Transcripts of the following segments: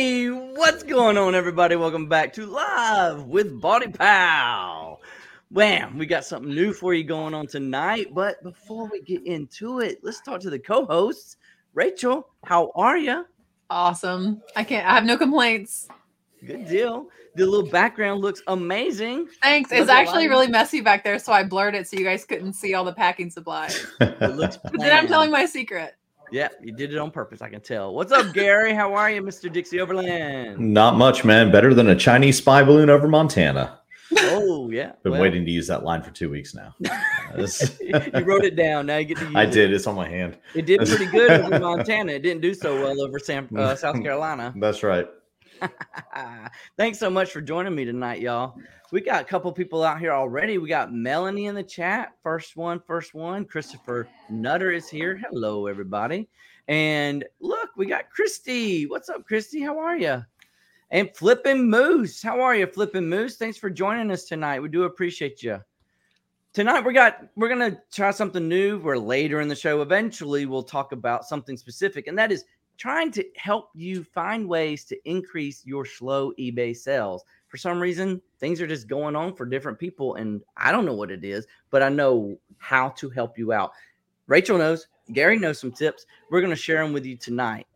Hey, what's going on, everybody? Welcome back to Live with Baldy Pal. Wham, we got something new for you going on tonight. But before we get into it, let's talk to the co hosts. Rachel, how are you? Awesome. I can't, I have no complaints. Good deal. The little background looks amazing. Thanks. Look It's actually really messy back there, so I blurred it so you guys couldn't see all the packing supplies. It looks But then I'm telling my secret. Yeah, you did it on purpose. I can tell. What's up, Gary? How are you, Mr. Dixie Overland? Not much, man. Better than a Chinese spy balloon over Montana. Oh, yeah. Been well, waiting to use that line for two weeks now. You wrote it down. Now you get to use I it. did. It's on my hand. It did pretty good over Montana. It didn't do so well over Sam, uh, South Carolina. That's right. Thanks so much for joining me tonight, y'all. We got a couple people out here already. We got Melanie in the chat. First one, first one. Christopher Nutter is here. Hello, everybody. And look, we got Christy. What's up, Christy? How are you? And Flipping Moose. How are you, Flipping Moose? Thanks for joining us tonight. We do appreciate you. Tonight we got we're gonna try something new. We're later in the show. Eventually, we'll talk about something specific, and that is trying to help you find ways to increase your slow eBay sales. For some reason, things are just going on for different people, and I don't know what it is, but I know how to help you out. Rachel knows, Gary knows some tips. We're going to share them with you tonight.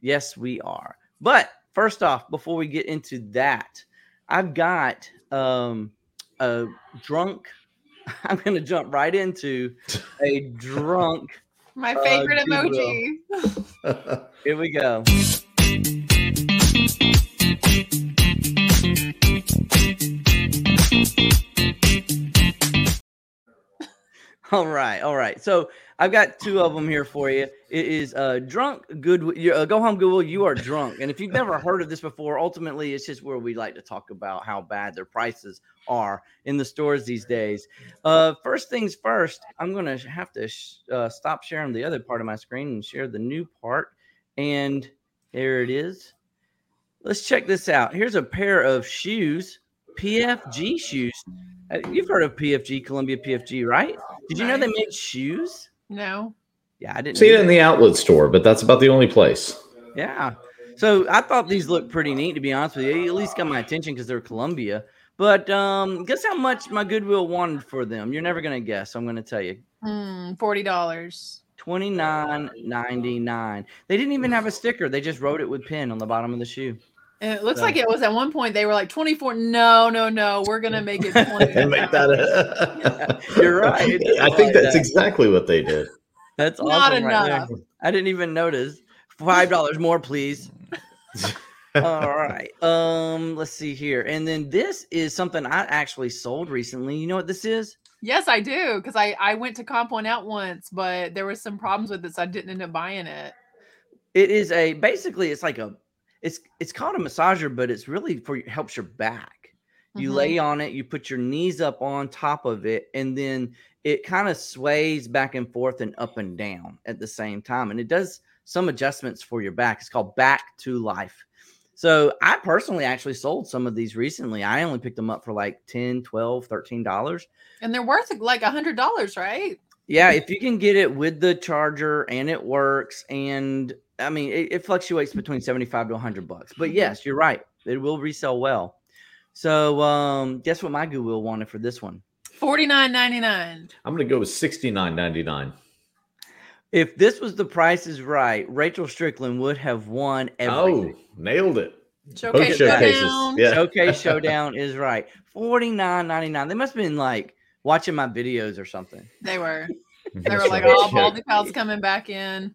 Yes, we are. But first off, before we get into that, I've got um, a drunk. I'm going to jump right into a drunk. My Uh, favorite Goodwill. emoji. Here we go. All right, all right. So I've got two of them here for you. It is uh, drunk good. Uh, go home, Goodwill. You are drunk, and if you've never heard of this before, ultimately it's just where we like to talk about how bad their prices are in the stores these days. Uh, first things first, I'm gonna have to sh- uh, stop sharing the other part of my screen and share the new part. And there it is. Let's check this out. Here's a pair of shoes, PFG shoes. Uh, You've heard of PFG, Columbia PFG, right? Did you know they make shoes? No. Yeah, I didn't. See it in the outlet store, but that's about the only place. Yeah. So I thought these looked pretty neat, to be honest with you. They At least got my attention because they're Columbia. But um, guess how much my Goodwill wanted for them? You're never gonna guess. I'm gonna tell you. Hmm, Forty dollars. Twenty nine ninety nine. They didn't even have a sticker. They just wrote it with pen on the bottom of the shoe. And it looks So- like it was at one point they were like twenty four. No, no, no. We're gonna make it twenty. and make that. You're right. It is I think that's that. exactly what they did. That's Not awesome right there. enough. I didn't even notice. Five dollars more, please. All right. Um, let's see here. And then this is something I actually sold recently. You know what this is? Yes, I do. Because I I went to comp one out once, but there was some problems with it, so I didn't end up buying it. It is a basically it's like a it's it's called a massager, but it's really for helps your back. You Mhm. lay on it, you put your knees up on top of it, and then it kind of sways back and forth and up and down at the same time. And it does some adjustments for your back. It's called Back to Life. So I personally actually sold some of these recently. I only picked them up for like 10, 12, 13 dollars. And they're worth like a hundred dollars, right? Yeah, if you can get it with the charger and it works, and I mean, it, it fluctuates between 75 to 100 bucks. But Mhm. yes, you're right. It will resell well. So, um, guess what my Goodwill wanted for this one? Forty nine ninety nine. I'm going to go with sixty nine ninety nine. If this was the price is right, Rachel Strickland would have won Oh, nailed it. Showcase showcases. showdown. Yeah. Showcase Showdown is right. 49.99. They must have been like watching my videos or something. They were. They were like, right. "Oh, Baldy Pal's coming back in."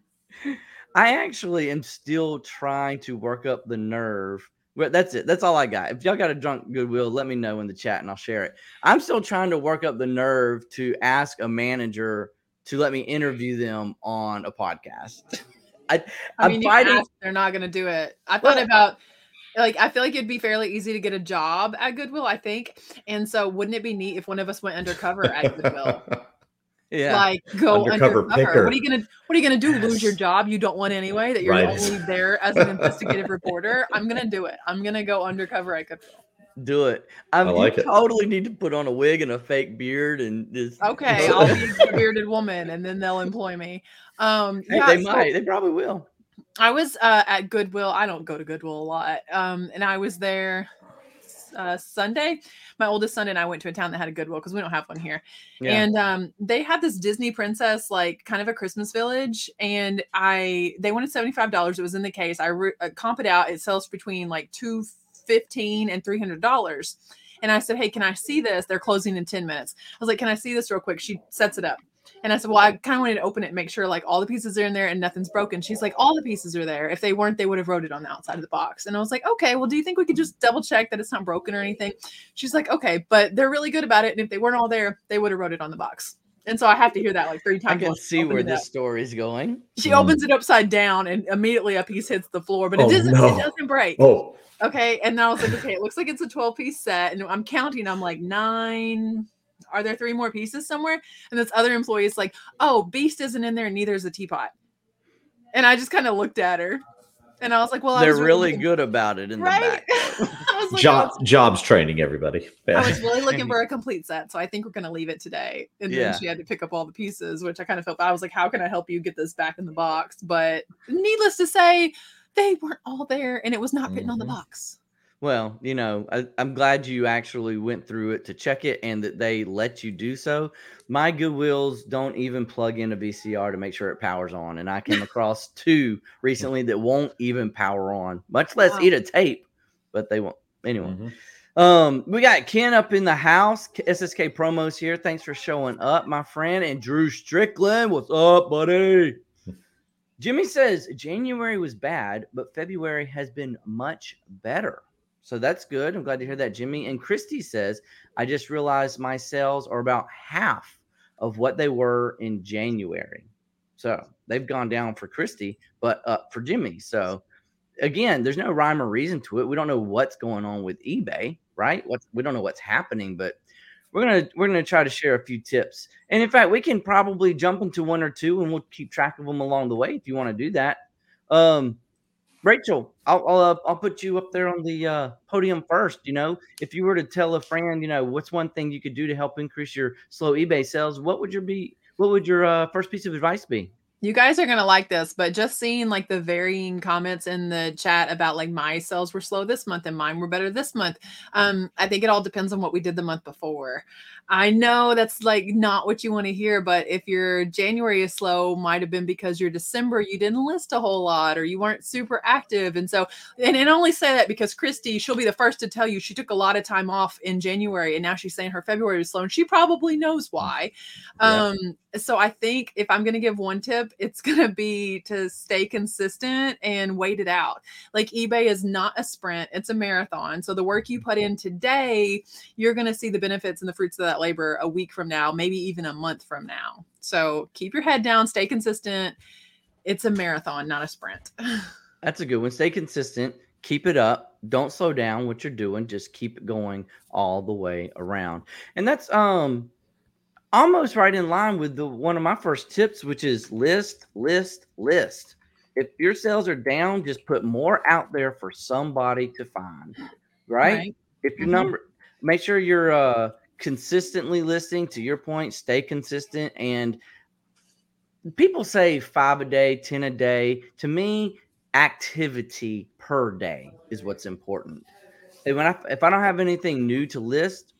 I actually am still trying to work up the nerve. Well, that's it. That's all I got. If y'all got a drunk goodwill, let me know in the chat and I'll share it. I'm still trying to work up the nerve to ask a manager to let me interview them on a podcast. I, I I'm mean, fighting. they're not going to do it. I thought Well- about like I feel like it'd be fairly easy to get a job at Goodwill. I think, and so wouldn't it be neat if one of us went undercover at Goodwill? Yeah. Like go Undercover undercover. picker. What are you gonna What are you gonna do? Lose your job you don't want anyway? That you're Right. only there as an investigative reporter? I'm gonna do it. I'm gonna go undercover at Goodwill. Do it. Um, I like you it. totally need to put on a wig and a fake beard and just Okay, I'll be a bearded woman, and then they'll employ me. Um, Hey, yeah, they so- might. They probably will. I was uh, at Goodwill. I don't go to Goodwill a lot. Um, and I was there uh, Sunday. My oldest son and I went to a town that had a Goodwill because we don't have one here. Yeah. And um, they had this Disney princess, like kind of a Christmas village. And I, they wanted $75. It was in the case. I re- uh, comp it out. It sells between like 215 and $300. And I said, Hey, can I see this? They're closing in 10 minutes. I was like, Can I see this real quick? She sets it up. And I said, Well, I kind of wanted to open it and make sure like all the pieces are in there and nothing's broken. She's like, All the pieces are there. If they weren't, they would have wrote it on the outside of the box. And I was like, Okay, well, do you think we could just double check that it's not broken or anything? She's like, Okay, but they're really good about it. And if they weren't all there, they would have wrote it on the box. And so I have to hear that like three times. I times. can while see where this story is going. She Mm. opens it upside down and immediately a piece hits the floor, but it Oh, doesn't. no. It doesn't break. Oh, Okay. And then I was like, okay, it looks like it's a 12 piece set. And I'm counting, I'm like, nine. Are there three more pieces somewhere? And this other employee is like, oh, Beast isn't in there, and neither is the teapot. And I just kind of looked at her and I was like, well, They're was really looking- good about it in Right? the back. though. I was like, job, was, jobs training, everybody. I was really looking for a complete set. So I think we're going to leave it today. And Yeah. then she had to pick up all the pieces, which I kind of felt bad. I was like, how can I help you get this back in the box? But needless to say, they weren't all there and it was not written on the Mhm. box. Well, you know, I, I'm glad you actually went through it to check it and that they let you do so. My Goodwills don't even plug in a VCR to make sure it powers on. And I came across two recently that won't even power on, much less Wow. eat a tape, but they won't. Anyway, Mhm. um, we got Ken up in the house. SSK promos here. Thanks for showing up, my friend. And Drew Strickland, what's up, buddy? Jimmy says January was bad, but February has been much better. So that's good. I'm glad to hear that, Jimmy. And Christy says, I just realized my sales are about half of what they were in January. So they've gone down for Christy, but up for Jimmy. So again, there's no rhyme or reason to it. We don't know what's going on with eBay, right? What's we don't know what's happening, but we're gonna we're gonna try to share a few tips. And in fact, we can probably jump into one or two, and we'll keep track of them along the way if you want to do that. Um, Rachel, I'll I'll, uh, I'll put you up there on the uh, podium first. You know, if you were to tell a friend, you know, what's one thing you could do to help increase your slow eBay sales, what would your be? What would your uh, first piece of advice be? You guys are gonna like this, but just seeing like the varying comments in the chat about like my sales were slow this month and mine were better this month. Um, I think it all depends on what we did the month before. I know that's like not what you want to hear, but if your January is slow, might have been because your December you didn't list a whole lot or you weren't super active. And so, and, and only say that because Christy, she'll be the first to tell you she took a lot of time off in January and now she's saying her February was slow and she probably knows why. Yeah. Um, so I think if I'm going to give one tip, it's going to be to stay consistent and wait it out. Like eBay is not a sprint, it's a marathon. So the work you put in today, you're going to see the benefits and the fruits of that labor a week from now, maybe even a month from now. So keep your head down, stay consistent. It's a marathon, not a sprint. That's a good one. Stay consistent. Keep it up. Don't slow down what you're doing. Just keep it going all the way around. And that's um almost right in line with the one of my first tips, which is list, list, list. If your sales are down, just put more out there for somebody to find. Right? If your Mhm. number make sure you're uh consistently listing to your point, stay consistent and people say five a day, 10 a day. To me, activity per day is what's important. And when I, if I don't have anything new to list,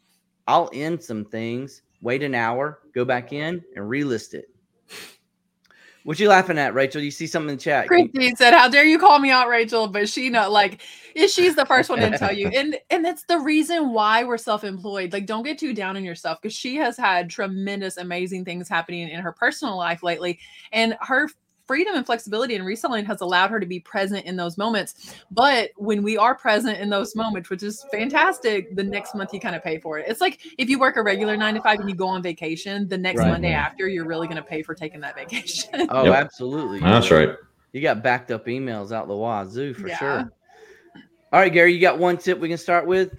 I'll end some things, wait an hour, go back in and relist it. What you laughing at, Rachel? You see something in the chat? Christy said, "How dare you call me out, Rachel?" But she not like she's the first one to tell you, and and that's the reason why we're self-employed. Like, don't get too down on yourself because she has had tremendous, amazing things happening in her personal life lately, and her freedom and flexibility in reselling has allowed her to be present in those moments. But when we are present in those moments, which is fantastic, the next month you kind of pay for it. It's like if you work a regular nine to five and you go on vacation, the next Right. Monday after, you're really going to pay for taking that vacation. Oh, Yep. absolutely. That's right. You got backed up emails out the wazoo for Yeah. sure. All right, Gary, you got one tip we can start with?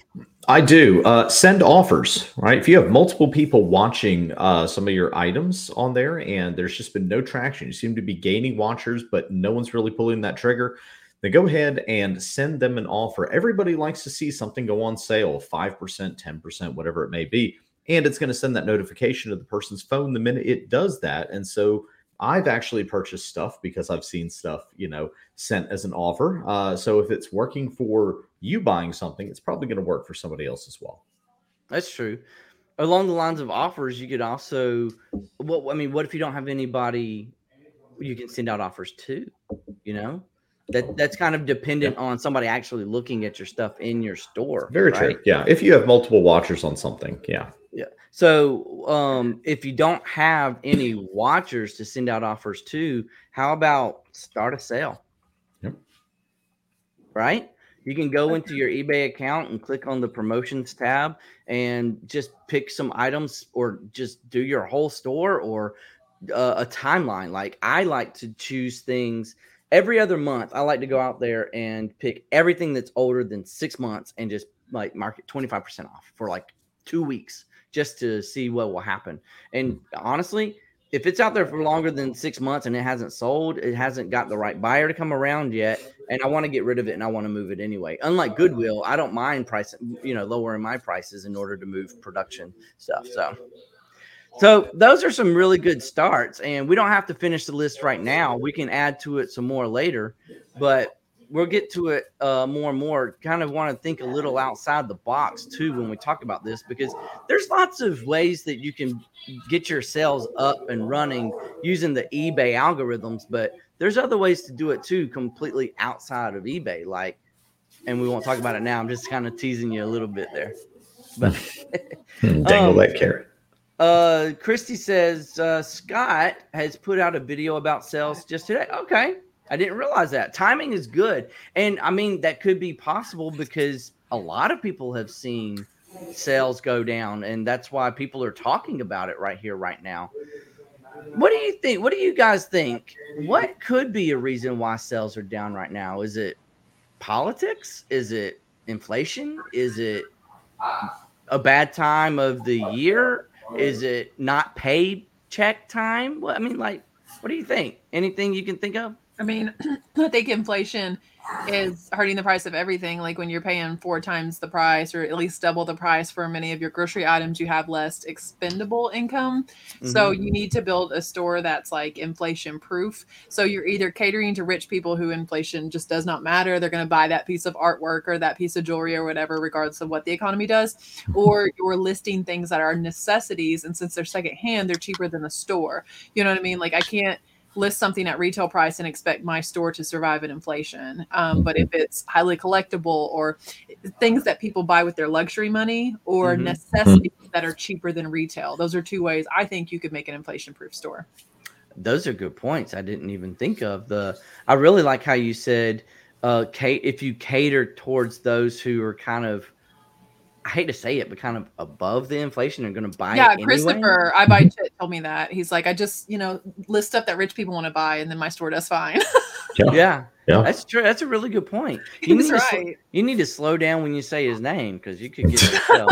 I do. Uh, send offers, right? If you have multiple people watching uh, some of your items on there and there's just been no traction, you seem to be gaining watchers, but no one's really pulling that trigger, then go ahead and send them an offer. Everybody likes to see something go on sale 5%, 10%, whatever it may be. And it's going to send that notification to the person's phone the minute it does that. And so I've actually purchased stuff because I've seen stuff, you know, sent as an offer. Uh, so if it's working for you buying something, it's probably going to work for somebody else as well. That's true. Along the lines of offers, you could also, what I mean, what if you don't have anybody you can send out offers to? You know, that that's kind of dependent on somebody actually looking at your stuff in your store. Very right? true. Yeah. If you have multiple watchers on something, yeah. Yeah. So um, if you don't have any watchers to send out offers to, how about start a sale? Yep. Right? You can go into your eBay account and click on the promotions tab and just pick some items or just do your whole store or uh, a timeline. Like I like to choose things every other month. I like to go out there and pick everything that's older than six months and just like market 25% off for like two weeks just to see what will happen. And hmm. honestly, if it's out there for longer than six months and it hasn't sold, it hasn't got the right buyer to come around yet, and I want to get rid of it and I want to move it anyway. Unlike Goodwill, I don't mind pricing, you know, lowering my prices in order to move production stuff. So, so those are some really good starts, and we don't have to finish the list right now. We can add to it some more later, but we'll get to it uh, more and more. Kind of want to think a little outside the box too when we talk about this because there's lots of ways that you can get your sales up and running using the eBay algorithms, but there's other ways to do it too, completely outside of eBay. Like, and we won't talk about it now. I'm just kind of teasing you a little bit there, but dangle Um, that carrot. Uh, Christy says uh, Scott has put out a video about sales just today. Okay, I didn't realize that. Timing is good, and I mean that could be possible because a lot of people have seen sales go down, and that's why people are talking about it right here, right now. What do you think? What do you guys think? What could be a reason why sales are down right now? Is it politics? Is it inflation? Is it a bad time of the year? Is it not paid check time? Well, I mean, like, what do you think? Anything you can think of? I mean, I think inflation is hurting the price of everything. Like when you're paying four times the price or at least double the price for many of your grocery items, you have less expendable income. So mm-hmm. you need to build a store that's like inflation proof. So you're either catering to rich people who inflation just does not matter. They're going to buy that piece of artwork or that piece of jewelry or whatever, regardless of what the economy does. Mm-hmm. Or you're listing things that are necessities. And since they're secondhand, they're cheaper than the store. You know what I mean? Like I can't list something at retail price and expect my store to survive an inflation. Um, but if it's highly collectible or things that people buy with their luxury money or Mhm. necessities that are cheaper than retail, those are two ways I think you could make an inflation proof store. Those are good points. I didn't even think of the. I really like how you said, uh, Kate, if you cater towards those who are kind of, I hate to say it, but kind of above the inflation and going to buy. yeah, it anyway. Christopher, I buy shit, told me that. He's like, I just, you know, list stuff that rich people want to buy and then my store does fine. Yeah. Yeah, Yeah. that's true. That's a really good point. You He's need, to, sl- right. you need to slow down when you say his name because you could get yourself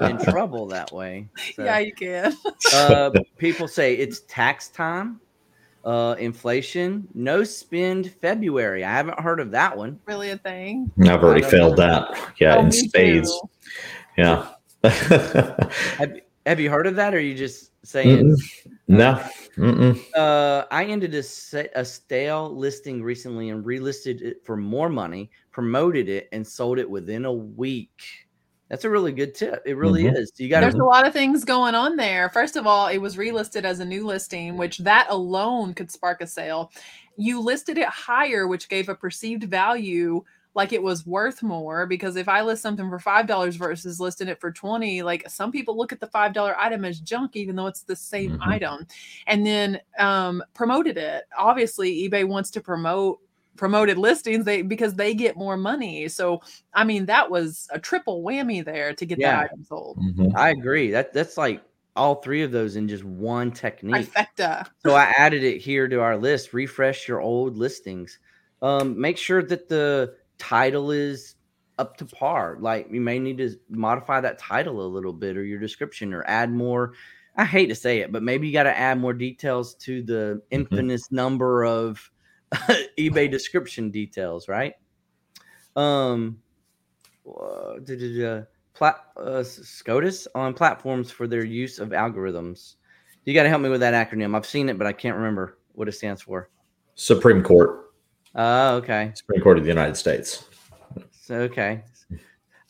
in trouble that way. So. Yeah, you can. uh, people say it's tax time, uh, inflation, no spend February. I haven't heard of that one. really a thing. I've already failed know. that. Yeah, Oh, in spades. too. Yeah. Have, have you heard of that? Or are you just saying? Mm-mm. no. Mm-mm. Uh, I ended a, a stale listing recently and relisted it for more money, promoted it, and sold it within a week. That's a really good tip. It really Mhm. is. You got There's a lot of things going on there. First of all, it was relisted as a new listing, which that alone could spark a sale. You listed it higher, which gave a perceived value like it was worth more because if I list something for $5 versus listing it for 20, like some people look at the $5 item as junk even though it's the same Mhm. item. And then um promoted it. Obviously, eBay wants to promote promoted listings they because they get more money. So, I mean, that was a triple whammy there to get Yeah. that item sold. Mhm. I agree. That that's like all three of those in just one technique. Trifecta. So I added it here to our list. Refresh your old listings. Um, make sure that the title is up to par. Like you may need to modify that title a little bit or your description or add more. I hate to say it, but maybe you got to add more details to the infamous number of eBay description details, right? Um, uh, plat uh, SCOTUS on platforms for their use of algorithms. You got to help me with that acronym. I've seen it, but I can't remember what it stands for. Supreme Court. Oh, okay. Supreme Court of the United States. So, okay.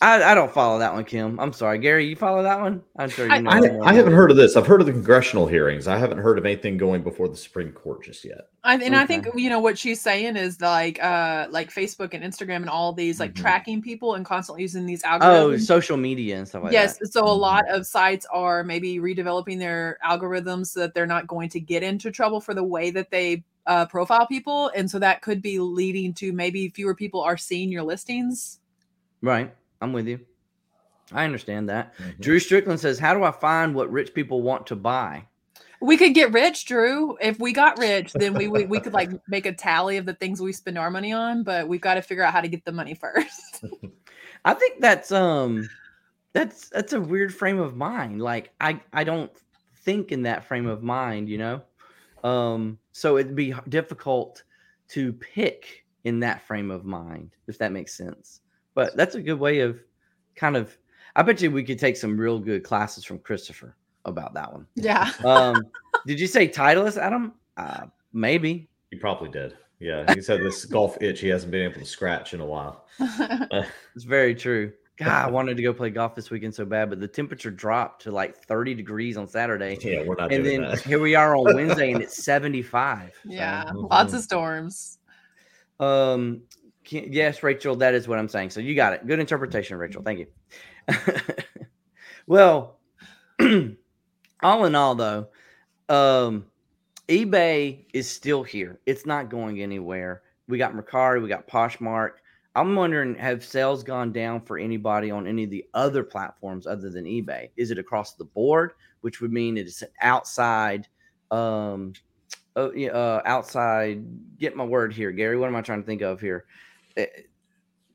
I, I don't follow that one, Kim. I'm sorry, Gary. You follow that one? I'm sure you know. I, more I haven't heard of this. I've heard of the congressional hearings. I haven't heard of anything going before the Supreme Court just yet. I, and I think you know what she's saying is like uh like Facebook and Instagram and all these like Mhm. tracking people and constantly using these it. Oh, algorithms. social media and stuff like yes, that. so a Mhm. lot of sites are maybe redeveloping their algorithms so that they're not going to get into trouble for the way that they uh, profile people, and so that could be leading to maybe fewer people are seeing your listings. Right. I'm with you. I understand that. Mhm. Drew Strickland says, How do I find what rich people want to buy? We could get rich, Drew. If we got rich, then we we, we could like make a tally of the things we spend our money on, but we've got to figure out how to get the money first. I think that's um that's that's a weird frame of mind. Like I I don't think in that frame of mind, you know. Um so it'd be difficult to pick in that frame of mind if that makes sense. But that's a good way of kind of I bet you we could take some real good classes from Christopher about that one. yeah. Um did you say Titleist, Adam? Uh maybe. He probably did. Yeah, he said this golf itch he hasn't been able to scratch in a while. It's very true. God, I wanted to go play golf this weekend so bad, but the temperature dropped to like 30 degrees on Saturday. Yeah, we're not And doing then that. here we are on Wednesday and it's 75. Yeah. Mhm. Lots of storms. Um can- yes, Rachel, that is what I'm saying. So you got it. Good interpretation, Rachel. Thank you. well, all in all though, um eBay is still here. It's not going anywhere. We got Mercari, we got Poshmark. I'm wondering, have sales gone down for anybody on any of the other platforms other than eBay? Is it across the board, which would mean it's outside, um, uh, uh, outside. Get my word here, Gary. What am I trying to think of here? Eh,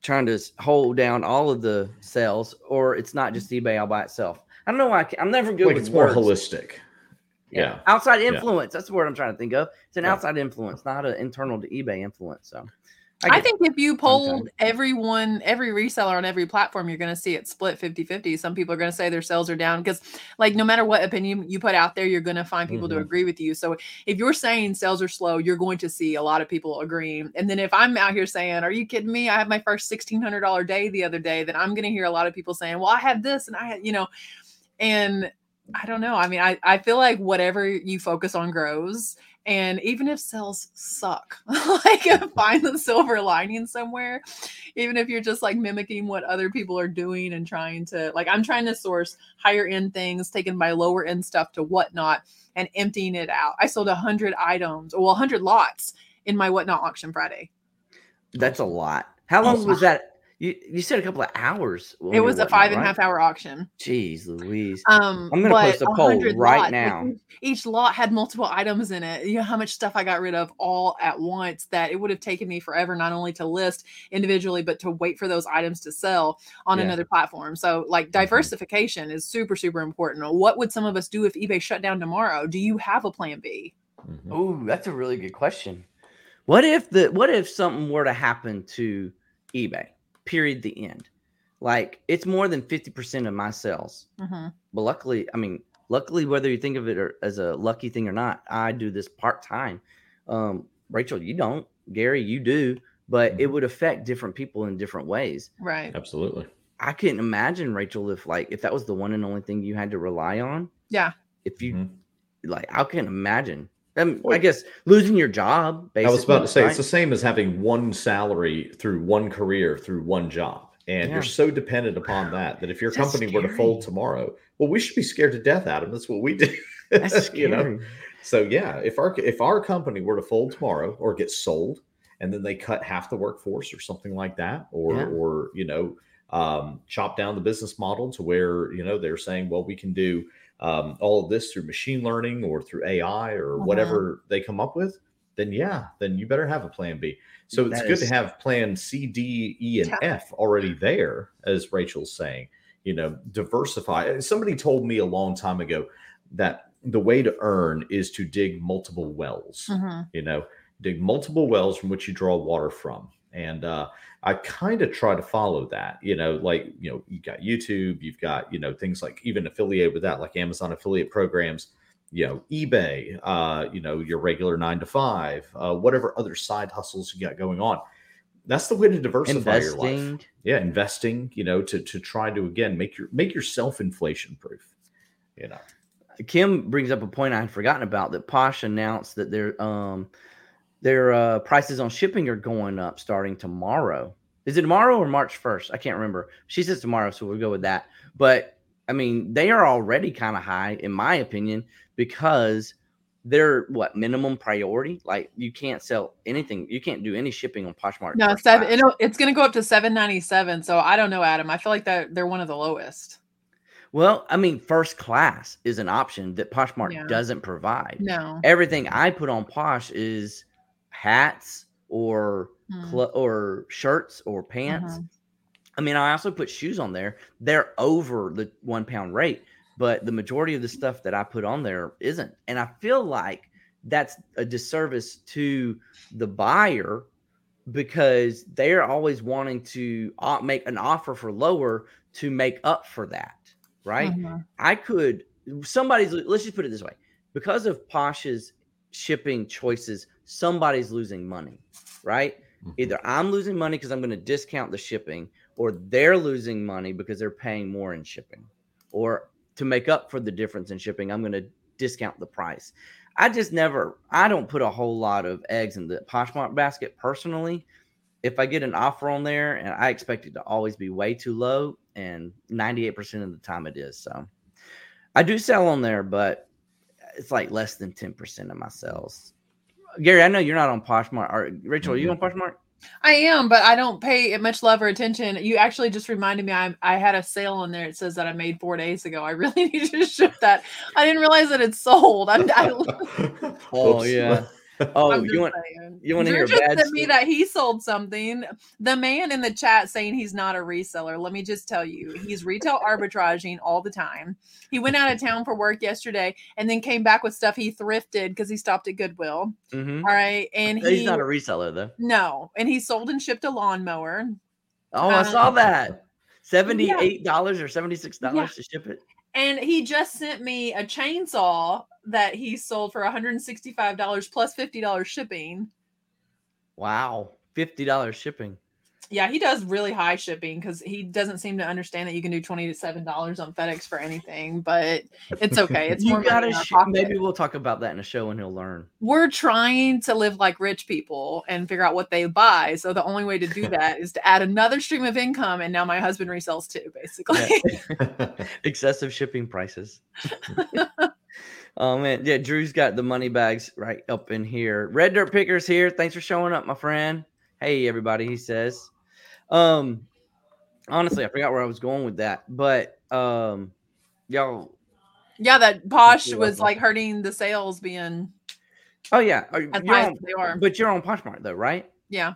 trying to hold down all of the sales, or it's not just eBay all by itself. I don't know why I I'm never good with it's more holistic. Yeah. outside influence. That's the word I'm trying to think of. It's an Yeah. outside influence, not an internal to eBay influence. So, I, it. think if you Okay. polled everyone, every reseller on every platform, you're going to see it split 50 50. Some people are going to say their sales are down because, like, no matter what opinion you put out there, you're going to find people to Mhm. agree with you. So, if you're saying sales are slow, you're going to see a lot of people agreeing. And then if I'm out here saying, Are you kidding me? I had my first $1,600 day the other day, then I'm going to hear a lot of people saying, Well, I had this and I had, you know, and I don't know. I mean, I, I feel like whatever you focus on grows. And even if sales suck, like find the silver lining somewhere. Even if you're just like mimicking what other people are doing and trying to, like, I'm trying to source higher end things, taking my lower end stuff to whatnot and emptying it out. I sold a hundred items, well, hundred lots in my whatnot auction Friday. that's a lot. How long was that? You, you said a couple of hours. It was a whatnot, five and a half hour auction. Jeez, Louise. Um, I'm gonna post a poll right lots, now. Each, each lot had multiple items in it. You know how much stuff I got rid of all at once that it would have taken me forever not only to list individually but to wait for those items to sell on Yeah. another platform. So like diversification is super super important. What would some of us do if eBay shut down tomorrow? Do you have a plan B? Mhm. Oh, that's a really good question. What if the what if something were to happen to eBay? Period. The end. Like it's more than fifty percent of my sales. Mhm. But luckily, I mean, luckily, whether you think of it or, as a lucky thing or not, I do this part time. Um, Rachel, you don't. Gary, you do. But it Mhm. would affect different people in different ways. Right. Absolutely. I couldn't imagine Rachel if like if that was the one and only thing you had to rely on. Yeah. If you Mhm. like, I couldn't imagine. Um, I Well- guess losing your job. Basically, I was about to say right? it's the same as having one salary through one career through one job. And Yeah. you're so dependent upon that that if your That's company were to fold tomorrow, well, we should be scared to death, Adam. That's what we do. That's you know. So yeah, if our if our company were to fold tomorrow or get sold, and then they cut half the workforce or something like that, or Yeah. or you know um, chop down the business model to where you know they're saying, well, we can do um, all of this through machine learning or through AI or Mhm. whatever they come up with, then yeah, then you better have a plan B. So it's That good is- to have plan C, D, E, and. F already there, as Rachel's saying. You know, diversify. Somebody told me a long time ago that the way to earn is to dig multiple wells. Mhm. You know, dig multiple wells from which you draw water from. And uh, I kind of try to follow that. You know, like you know, you got YouTube, you've got you know things like even affiliated with that, like Amazon affiliate programs. you know, eBay, uh, you know, your regular nine to five, uh, whatever other side hustles you got going on. That's the way to diversify your life. Yeah, investing, you know, to to try to again make your make yourself inflation proof. You know. Kim brings up a point I had forgotten about that Posh announced that their um their uh, prices on shipping are going up starting tomorrow. Is it tomorrow or March first? I can't remember. She says tomorrow, so we'll go with that. But I mean, they are already kind of high, in my opinion, because they're what minimum priority. Like you can't sell anything, you can't do any shipping on Poshmark. No, seven. It'll, it's going to go up to seven ninety seven. So I don't know, Adam. I feel like that they're one of the lowest. Well, I mean, first class is an option that Poshmark Yeah. doesn't provide. No. Everything I put on Posh is hats or Hmm. cl- or shirts or pants. Mhm. I mean, I also put shoes on there. They're over the one pound rate, but the majority of the stuff that I put on there isn't. And I feel like that's a disservice to the buyer because they're always wanting to make an offer for lower to make up for that, right? Mhm. I could somebody's let's just put it this way because of Posh's shipping choices, somebody's losing money, right? Mhm. Either I'm losing money because I'm going to discount the shipping, or they're losing money because they're paying more in shipping, or to make up for the difference in shipping, I'm going to discount the price. I just never, I don't put a whole lot of eggs in the Poshmark basket personally. If I get an offer on there and I expect it to always be way too low, and 98% of the time it is. So I do sell on there, but it's like less than 10% of my sales. Gary, I know you're not on Poshmark. Or Rachel, are you mm-hmm. on Poshmark? I am, but I don't pay much love or attention. You actually just reminded me I, I had a sale on there. It says that I made four days ago. I really need to ship that. I didn't realize that it's sold. I, I, Oh, yeah. Oh, you want saying. you want to hear just bad sent me that he sold something. The man in the chat saying he's not a reseller. Let me just tell you, he's retail arbitraging all the time. He went out of town for work yesterday and then came back with stuff he thrifted because he stopped at Goodwill. Mhm. All right, and He's not a reseller though. no, and he sold and shipped a lawnmower. Oh, I saw Um, that. Seventy-eight dollars or seventy-six dollars to ship it. And he just sent me a chainsaw that he sold for $165 plus $50 shipping. Wow, fifty dollars shipping. Yeah, he does really high shipping because he doesn't seem to understand that you can do twenty to seven dollars on FedEx for anything. But it's okay. It's more money sh- maybe we'll talk about that in a show and he'll learn. We're trying to live like rich people and figure out what they buy. So the only way to do that is to add another stream of income. And now my husband resells too, basically. Excessive shipping prices. oh man, yeah. Drew's got the money bags right up in here. Red Dirt Pickers here. Thanks for showing up, my friend. Hey everybody, he says. Um, honestly, I forgot where I was going with that, but um, y'all. yeah, that Posh was like hurting the sales being Oh yeah, as high as they are. but you're on Poshmark though, right? Yeah.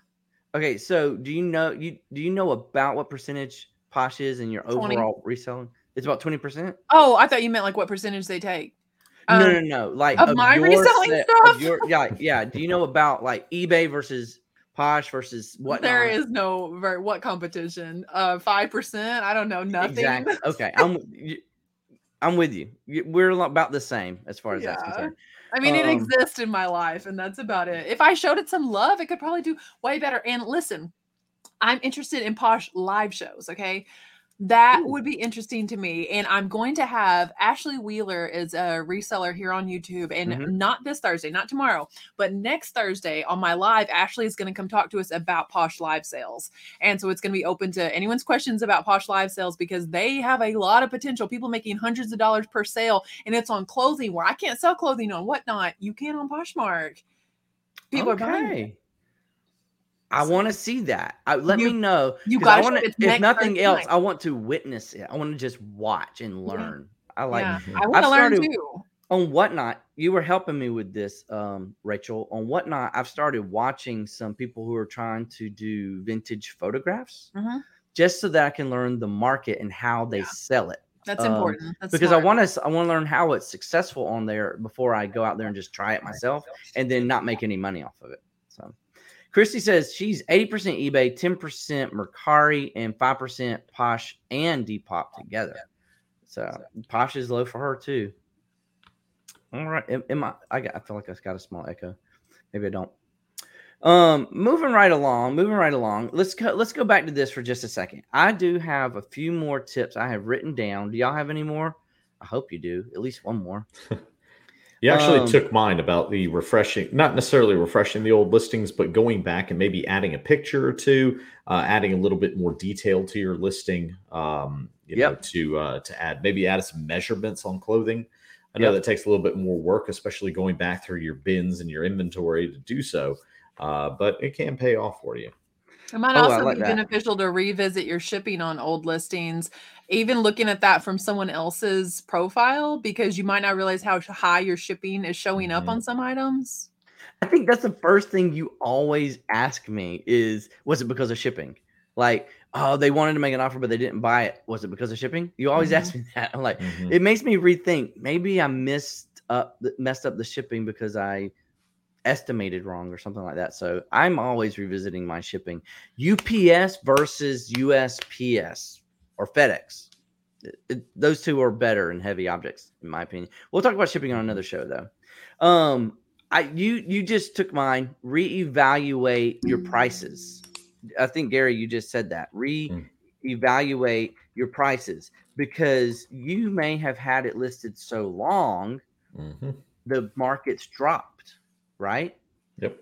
Okay, so do you know you do you know about what percentage Posh is in your 20. overall reselling? It's about twenty percent. Oh, I thought you meant like what percentage they take. no, Um, no, no. Like of my your reselling stuff? Of your, yeah, yeah. Do you know about like eBay versus Posh versus what? There is no ver- what competition. Uh, five percent. I don't know nothing. exactly. Okay, I'm I'm with you. We're about the same as far as that's Yeah. concerned. I mean, it Um, exists in my life, and that's about it. If I showed it some love, it could probably do way better. And listen, I'm interested in posh live shows. Okay. That Ooh. would be interesting to me. And I'm going to have Ashley Wheeler is a reseller here on YouTube. And Mhm. not this Thursday, not tomorrow, but next Thursday on my live, Ashley is going to come talk to us about Posh live sales. And so it's going to be open to anyone's questions about Posh live sales because they have a lot of potential. People making hundreds of dollars per sale. And it's on clothing where I can't sell clothing on whatnot. You can on Poshmark. People are buying it. I want to see that. I, let You- me know. you 'cause I gotta show wanna- it. It's if nothing else, night. I want to witness it. I want to just watch and Yeah. learn. I like yeah. I want to learn too. on whatnot you were helping me with this um rachel on whatnot i've started watching some people who are trying to do vintage photographs Mhm. just so that i can learn the market and how they Yeah. sell it That's Um, important. That's because i want to i want to learn how it's successful on there before i go out there and just try it myself and then not make any money off of it christy says she's 80% ebay 10% mercari and 5% posh and depop together so posh is low for her too All right. Am, am I? I got. I feel like I got a small echo. Maybe I don't. Um, moving right along, moving right along. Let's go. Let's go back to this for just a second. I do have a few more tips I have written down. Do y'all have any more? I hope you do. At least one more. You actually Um, took mine about the refreshing, not necessarily refreshing the old listings, but going back and maybe adding a picture or two, uh, adding a little bit more detail to your listing. Um, you know, to uh, to add maybe add some measurements on clothing. I know Yep. that takes a little bit more work, especially going back through your bins and your inventory to do so. Uh, but it can pay off for you. It might Oh, also like be that. beneficial to revisit your shipping on old listings, even looking at that from someone else's profile, because you might not realize how high your shipping is showing up Mhm. on some items. I think that's the first thing you always ask me is was it because of shipping? Like, oh, they wanted to make an offer, but they didn't buy it. Was it because of shipping? You always Mhm. ask me that. I'm like, Mhm. it makes me rethink. Maybe I missed up, messed up the shipping because I estimated wrong or something like that. So I'm always revisiting my shipping. UPS versus USPS or FedEx. It- it- those two are better in heavy objects, in my opinion. We'll talk about shipping on another show, though. Um, I you you just took mine. Reevaluate your prices. I think Gary, you just said that. Reevaluate your prices because you may have had it listed so long, Mhm. the market's dropped, right? Yep.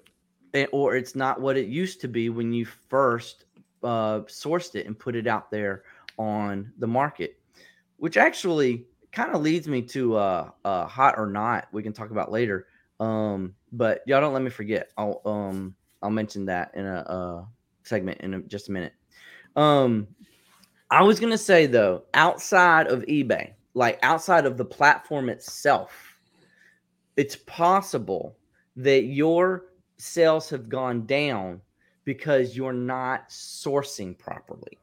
Or it's not what it used to be when you first uh, sourced it and put it out there on the market, which actually kind of leads me to uh, uh, hot or not. We can talk about later. Um, but y'all don't let me forget. I'll um I'll mention that in a, uh segment in a, just a minute. Um, I was gonna say though, outside of eBay, like outside of the platform itself, it's possible that your sales have gone down because you're not sourcing properly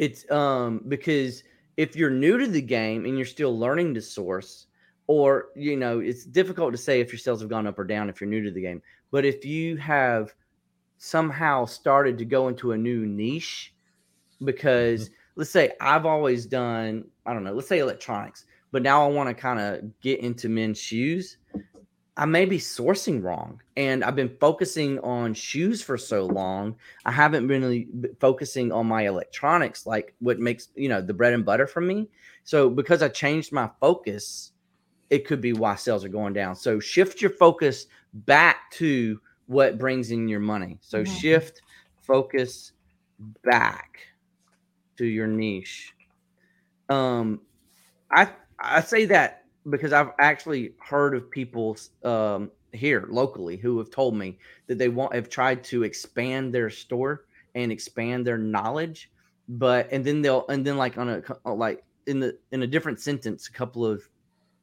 it's um because if you're new to the game and you're still learning to source or you know it's difficult to say if your sales have gone up or down if you're new to the game but if you have somehow started to go into a new niche because let's say i've always done i don't know let's say electronics but now i want to kind of get into men's shoes i may be sourcing wrong and i've been focusing on shoes for so long I haven't been really focusing on my electronics, like what makes you know the bread and butter for me. So because I changed my focus, it could be why sales are going down. So shift your focus back to what brings in your money. So Mhm. shift focus back to your niche. Um, I I say that because I've actually heard of people um, here locally who have told me that they want have tried to expand their store and expand their knowledge, but and then they'll and then like on a uh, like in the in a different sentence, a couple of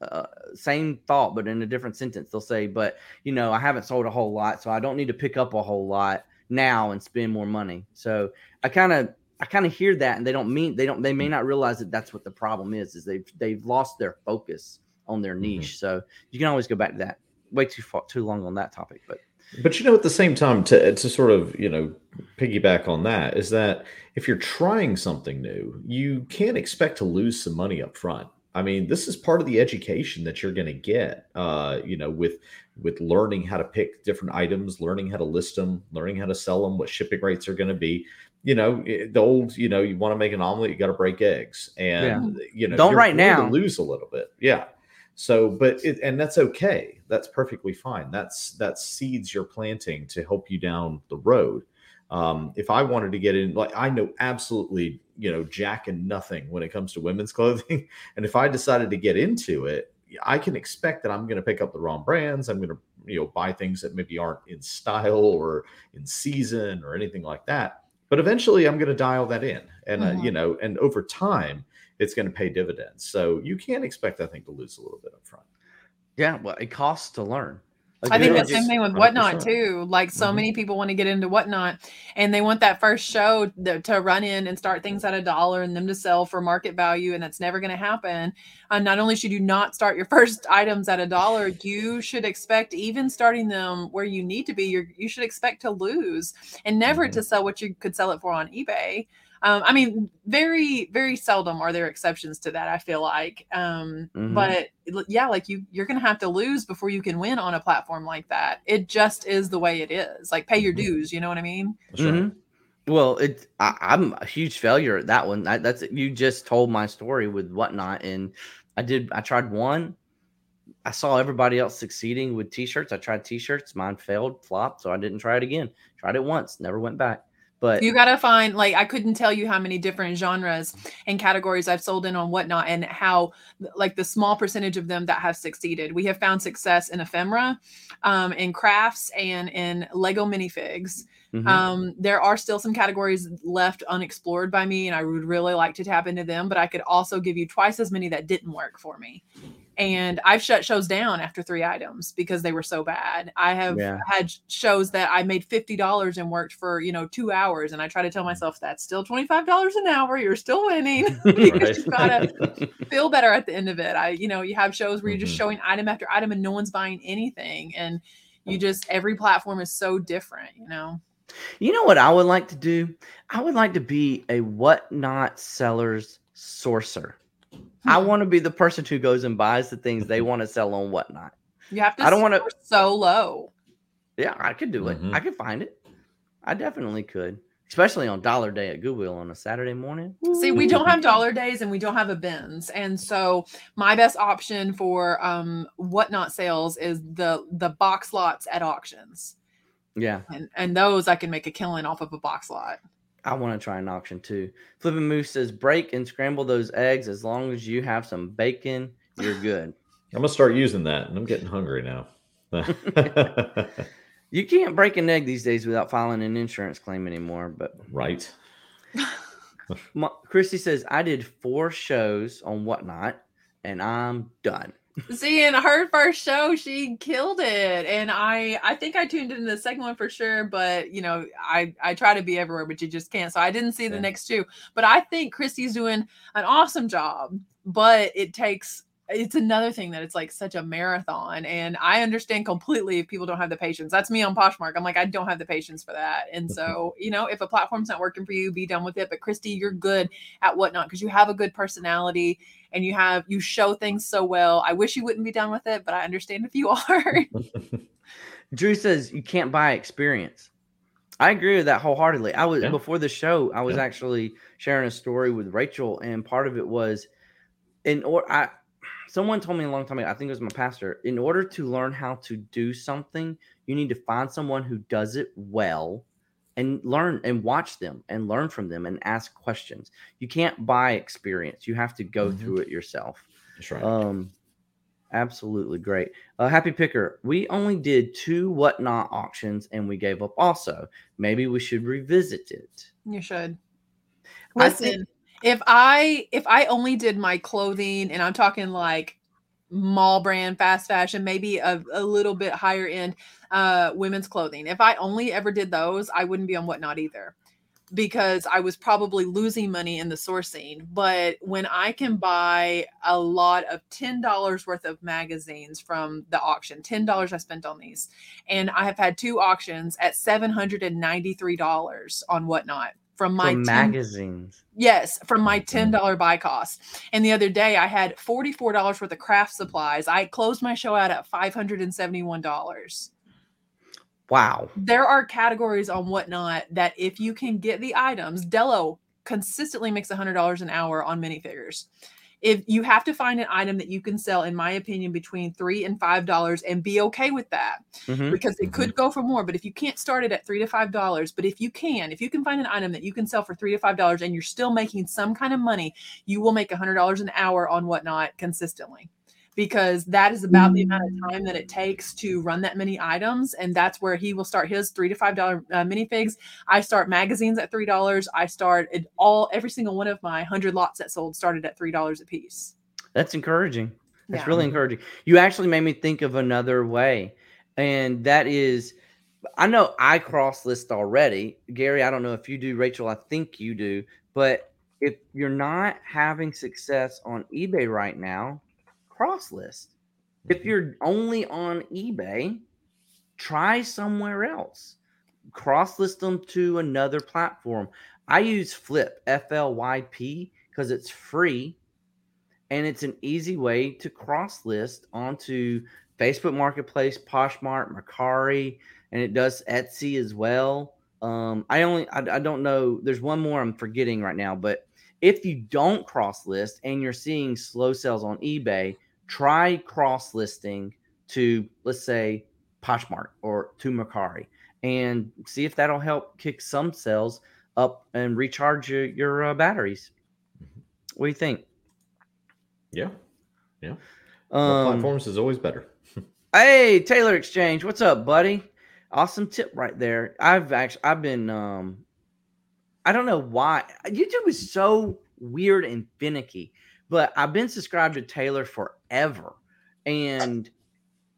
uh, same thought, but in a different sentence, they'll say, "But you know, I haven't sold a whole lot, so I don't need to pick up a whole lot now and spend more money." So I kind of I kind of hear that, and they don't mean they don't they may not realize that that's what the problem is is they've they've lost their focus on their niche. So you can always go back to that. Way too far, too long on that topic, but But you know, at the same time, to to sort of you know piggyback on that is that if you're trying something new, you can't expect to lose some money up front. I mean, this is part of the education that you're going to get. Uh, you know, with with learning how to pick different items, learning how to list them, learning how to sell them, what shipping rates are going to be. You know, the old, you know, you want to make an omelet, you got to break eggs, and you know, Don't you're right going to now. lose a little bit. Yeah. So, but it, and that's okay. That's perfectly fine. That's that's seeds you're planting to help you down the road. Um, if I wanted to get in, like I know absolutely, you know, jack and nothing when it comes to women's clothing, and if I decided to get into it, I can expect that I'm going to pick up the wrong brands. I'm going to, you know, buy things that maybe aren't in style or in season or anything like that. But eventually, I'm going to dial that in, and uh, Mhm. you know, and over time, it's going to pay dividends. So you can expect, I think, to lose a little bit up front. yeah, well, it costs to learn. I think the same thing with whatnot 100%. too. Like so Mhm. many people want to get into whatnot, and they want that first show th- to run in and start things at a dollar and them to sell for market value, and that's never going to happen. Uh, not only should you not start your first items at a dollar, you should expect even starting them where you need to be. You're, you should expect to lose and never Mhm. to sell what you could sell it for on eBay. Um, I mean, very, very seldom are there exceptions to that. I feel like, um, Mhm. but yeah, like you, you're gonna have to lose before you can win on a platform like that. It just is the way it is. Like, pay your Mhm. dues. You know what I mean? That's right. Mhm. Well, it I, I'm a huge failure at that one. I, that's you just told my story with whatnot, and I did. I tried one. I saw everybody else succeeding with t-shirts. I tried t-shirts. Mine failed, flopped, so I didn't try it again. Tried it once, never went back. But You gotta find like I couldn't tell you how many different genres and categories I've sold in on whatnot, and how like the small percentage of them that have succeeded. We have found success in ephemera, um, in crafts, and in Lego minifigs. mhm. Um, there are still some categories left unexplored by me, and I would really like to tap into them. But I could also give you twice as many that didn't work for me. And I've shut shows down after three items because they were so bad. I have Yeah. had shows that I made fifty dollars and worked for you know two hours, and I try to tell myself that's still twenty five dollars an hour. You're still winning because you've got to feel better at the end of it. I, you know, you have shows where you're just Mhm. showing item after item and no one's buying anything. And you just, every platform is so different, you know? You know what I would like to do? I would like to be a whatnot seller's sourcer. I Hmm. want to be the person who goes and buys the things they want to sell on whatnot. You have to, I don't wanna- so low. Yeah, I could do it. Mhm. I could find it. I definitely could, especially on Dollar Day at Goodwill on a Saturday morning. See, we don't have dollar days and we don't have a bins. And so my best option for um whatnot sales is the the box lots at auctions. Yeah, And and those I can make a killing off of a box lot. I want to try an auction too. Flipping Moose says break and scramble those eggs as long as you have some bacon, you're good. I'm gonna start using that, and I'm getting hungry now. you can't break an egg these days without filing an insurance claim anymore. But right. Christy says I did four shows on whatnot, and I'm done. See, in her first show, she killed it, and I I think I tuned in the second one for sure. But you know, I I try to be everywhere, but you just can't. So I didn't see the Yeah. next two. But I think Christy's doing an awesome job. But it takes it's another thing that it's like such a marathon, and I understand completely if people don't have the patience. That's me on Poshmark. I'm like I don't have the patience for that, and so you know, if a platform's not working for you, be done with it. But Christy, you're good at whatnot because you have a good personality and you have you show things so well. I wish you wouldn't be done with it, but I understand if you are. Drew says you can't buy experience. I agree with that wholeheartedly. I was Yeah. before the show, I was Yeah. actually sharing a story with Rachel, and part of it was in or I someone told me a long time ago, I think it was my pastor, in order to learn how to do something, you need to find someone who does it well and learn and watch them and learn from them and ask questions. You can't buy experience. You have to go Mhm. through it yourself. That's right. Um, absolutely great. Uh, Happy Picker, we only did two whatnot auctions and we gave up also. Maybe we should revisit it. you should. I Listen, think- if I if I only did my clothing and I'm talking like mall brand fast fashion, maybe a, a little bit higher end uh women's clothing. If I only ever did those, I wouldn't be on whatnot either. Because I was probably losing money in the sourcing. But when I can buy a lot of $10 worth of magazines from the auction, $10 I spent on these, and I have had two auctions at $793 on whatnot from my From 10 magazines. Yes, from my ten dollar buy cost. And the other day, I had forty four dollars worth of craft supplies. I closed my show out at five hundred and seventy one dollars. Wow. There are categories on whatnot that if you can get the items, Dello consistently makes hundred dollars an hour on minifigures. If you have to find an item that you can sell, in my opinion, between three and five dollars, and be okay with that Mhm. because it could go for more. But if you can't start it at three to five dollars, but if you can, if you can find an item that you can sell for three to five dollars and you're still making some kind of money, you will make a hundred dollars an hour on whatnot consistently. Because that is about the amount of time that it takes to run that many items, and that's where he will start his three to five dollar uh, minifigs. I start magazines at three dollars. I start it all every single one of my hundred lots that sold started at three dollars a piece. That's encouraging. That's Yeah. really encouraging. You actually made me think of another way, and that is I know I cross list already. Gary, I don't know if you do. Rachel, I think you do. But if you're not having success on eBay right now, cross list. If you're only on eBay, try somewhere else. Cross list them to another platform. I use Flyp F L Y P because it's free and it's an easy way to cross list onto Facebook Marketplace, Poshmark, Mercari, and it does Etsy as well. Um, I only I, I don't know. There's one more I'm forgetting right now, but if you don't cross list and you're seeing slow sales on eBay, try cross listing to let's say Poshmark or to Mercari and see if that'll help kick some sales up and recharge your, your uh, batteries. Mhm. What do you think? Yeah. Yeah. Um, platforms is always better. Hey, Taylor Exchange, what's up, buddy? Awesome tip right there. I've actually I've been um I don't know why YouTube is so weird and finicky, but I've been subscribed to Taylor forever. And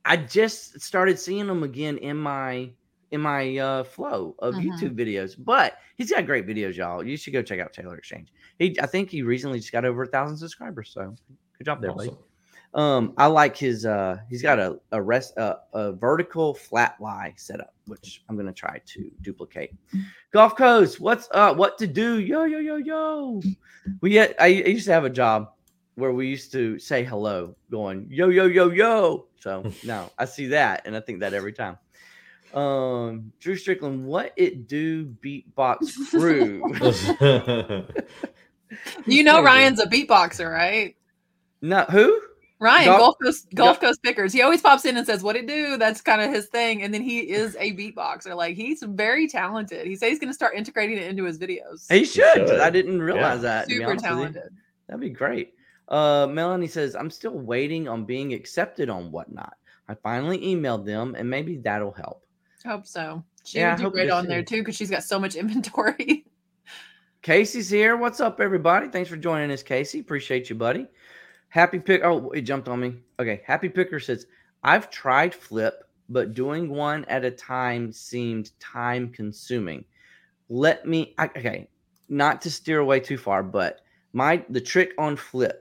I just started seeing him again in my in my uh flow of Mhm. YouTube videos. But he's got great videos, y'all. You should go check out Taylor Exchange. He I think he recently just got over a thousand subscribers. So good job there, buddy. Um, I like his uh he's got a a rest uh, a vertical flat lay setup, which I'm gonna try to duplicate. Gulf Coast, what's up? What to do? Yo, yo, yo, yo. We get I, I used to have a job where we used to say hello, going yo, yo, yo, yo. So now I see that and I think that every time. Um, Drew Strickland, what it do beatbox crew? You know Ryan's a beatboxer, right? no, who? Ryan, Golf- Gulf Coast Gulf Go- Coast Pickers. He always pops in and says, "What it do?" That's kind of his thing. And then he is a beatboxer. Like he's very talented. He says he's going to start integrating it into his videos. He should. I should. didn't realize Yeah. that. Super honest with you. talented. That'd be great. Uh, Melanie says, I'm still waiting on being accepted on whatnot. I finally emailed them and maybe that'll help. Hope so. She Yeah, would do great on there too. too because she's got so much inventory. Casey's here. What's up, everybody? Thanks for joining us, Casey. Appreciate you, buddy. Happy Pick. Oh, it jumped on me. Okay. Happy Picker says, I've tried Flyp, but doing one at a time seemed time consuming. Let me, I, okay, not to steer away too far, but my, the trick on Flyp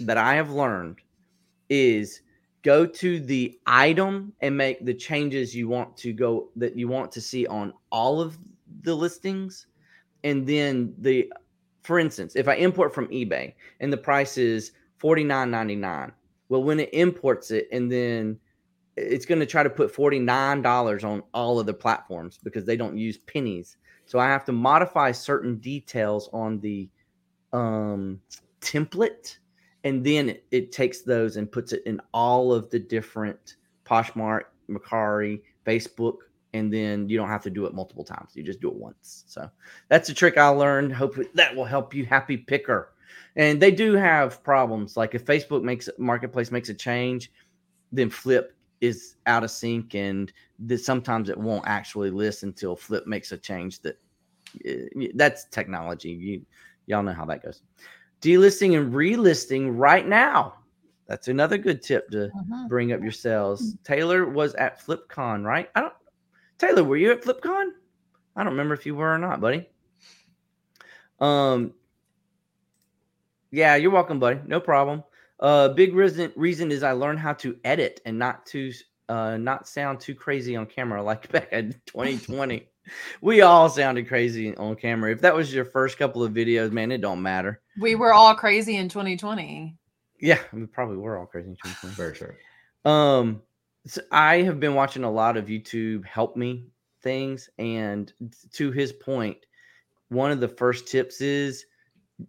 that I have learned is go to the item and make the changes you want to go that you want to see on all of the listings. And then the for instance if i import from ebay and the price is $49.99 well when it imports it and then it's going to try to put $49 on all of the platforms because they don't use pennies. So i have to modify certain details on the um template and then it, it takes those and puts it in all of the different Poshmark, Mercari, Facebook, and then you don't have to do it multiple times. You just do it once. So that's a trick I learned. Hopefully that will help you, happy picker. And they do have problems. Like if Facebook makes marketplace makes a change, then Flyp is out of sync, and sometimes it won't actually list until Flyp makes a change. That eh, that's technology. You y'all know how that goes delisting and relisting right now. That's another good tip to Mhm. bring up your sales. Taylor was at FlipCon, right? I don't. Taylor, were you at FlipCon? I don't remember if you were or not, buddy. Um. Yeah, you're welcome, buddy. No problem. Uh, big reason reason is I learned how to edit and not to uh not sound too crazy on camera like back in 2020. we all sounded crazy on camera. If that was your first couple of videos, man, it don't matter. We were all crazy in 2020. Yeah, we probably were all crazy in 2020. Very true. Um, so I have been watching a lot of YouTube help me things, and to his point, one of the first tips is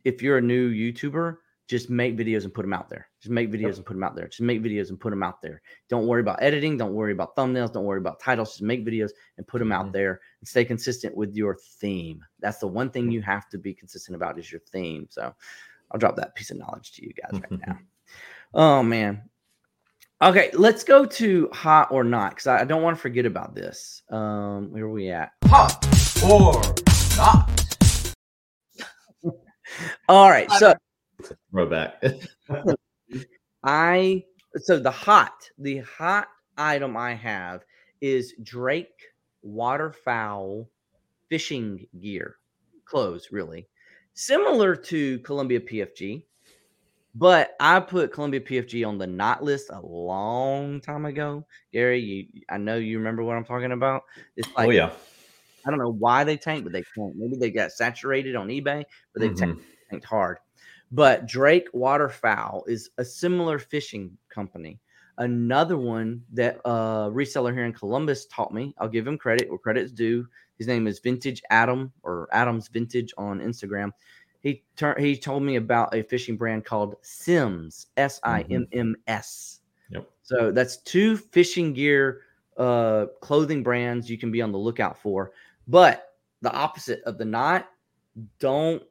if you're a new YouTuber, just make videos and put them out there. Just make videos and put them out there. Just make videos and put them out there. Don't worry about editing. Don't worry about thumbnails. Don't worry about titles. Just make videos and put them out Mhm. there and stay consistent with your theme. That's the one thing you have to be consistent about is your theme. So I'll drop that piece of knowledge to you guys right now. Oh man. Okay, let's go to hot or not because I, I don't want to forget about this. Um, where are we at? Hot or not? All right, so Throwback. I so the hot, the hot item I have is Drake waterfowl fishing gear, clothes, really similar to Columbia PFG, but I put Columbia PFG on the not list a long time ago. Gary, you, I know you remember what I'm talking about. It's like oh yeah. I don't know why they tanked, but they tanked. Maybe they got saturated on eBay, but they Mhm. tanked hard. But Drake Waterfowl is a similar fishing company. Another one that a reseller here in Columbus taught me. I'll give him credit where credit's due. His name is Vintage Adam or Adams Vintage on Instagram. He turned he told me about a fishing brand called Simms, S I M M S. Yep. So that's two fishing gear uh clothing brands you can be on the lookout for. But the opposite of the knot, don't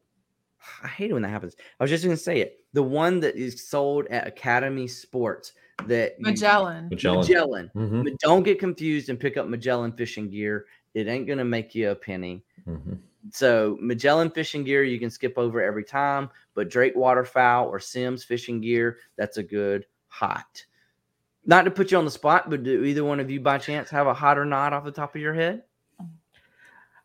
I hate it when that happens. I was just gonna say it. The one that is sold at Academy Sports that you- Magellan. Magellan. Magellan. Mhm, But Don't get confused and pick up Magellan fishing gear. It ain't gonna make you a penny. mhm. So Magellan fishing gear you can skip over every time, but Drake waterfowl or Simms fishing gear that's a good hot. Not to put you on the spot, but do either one of you by chance have a hot or not off the top of your head?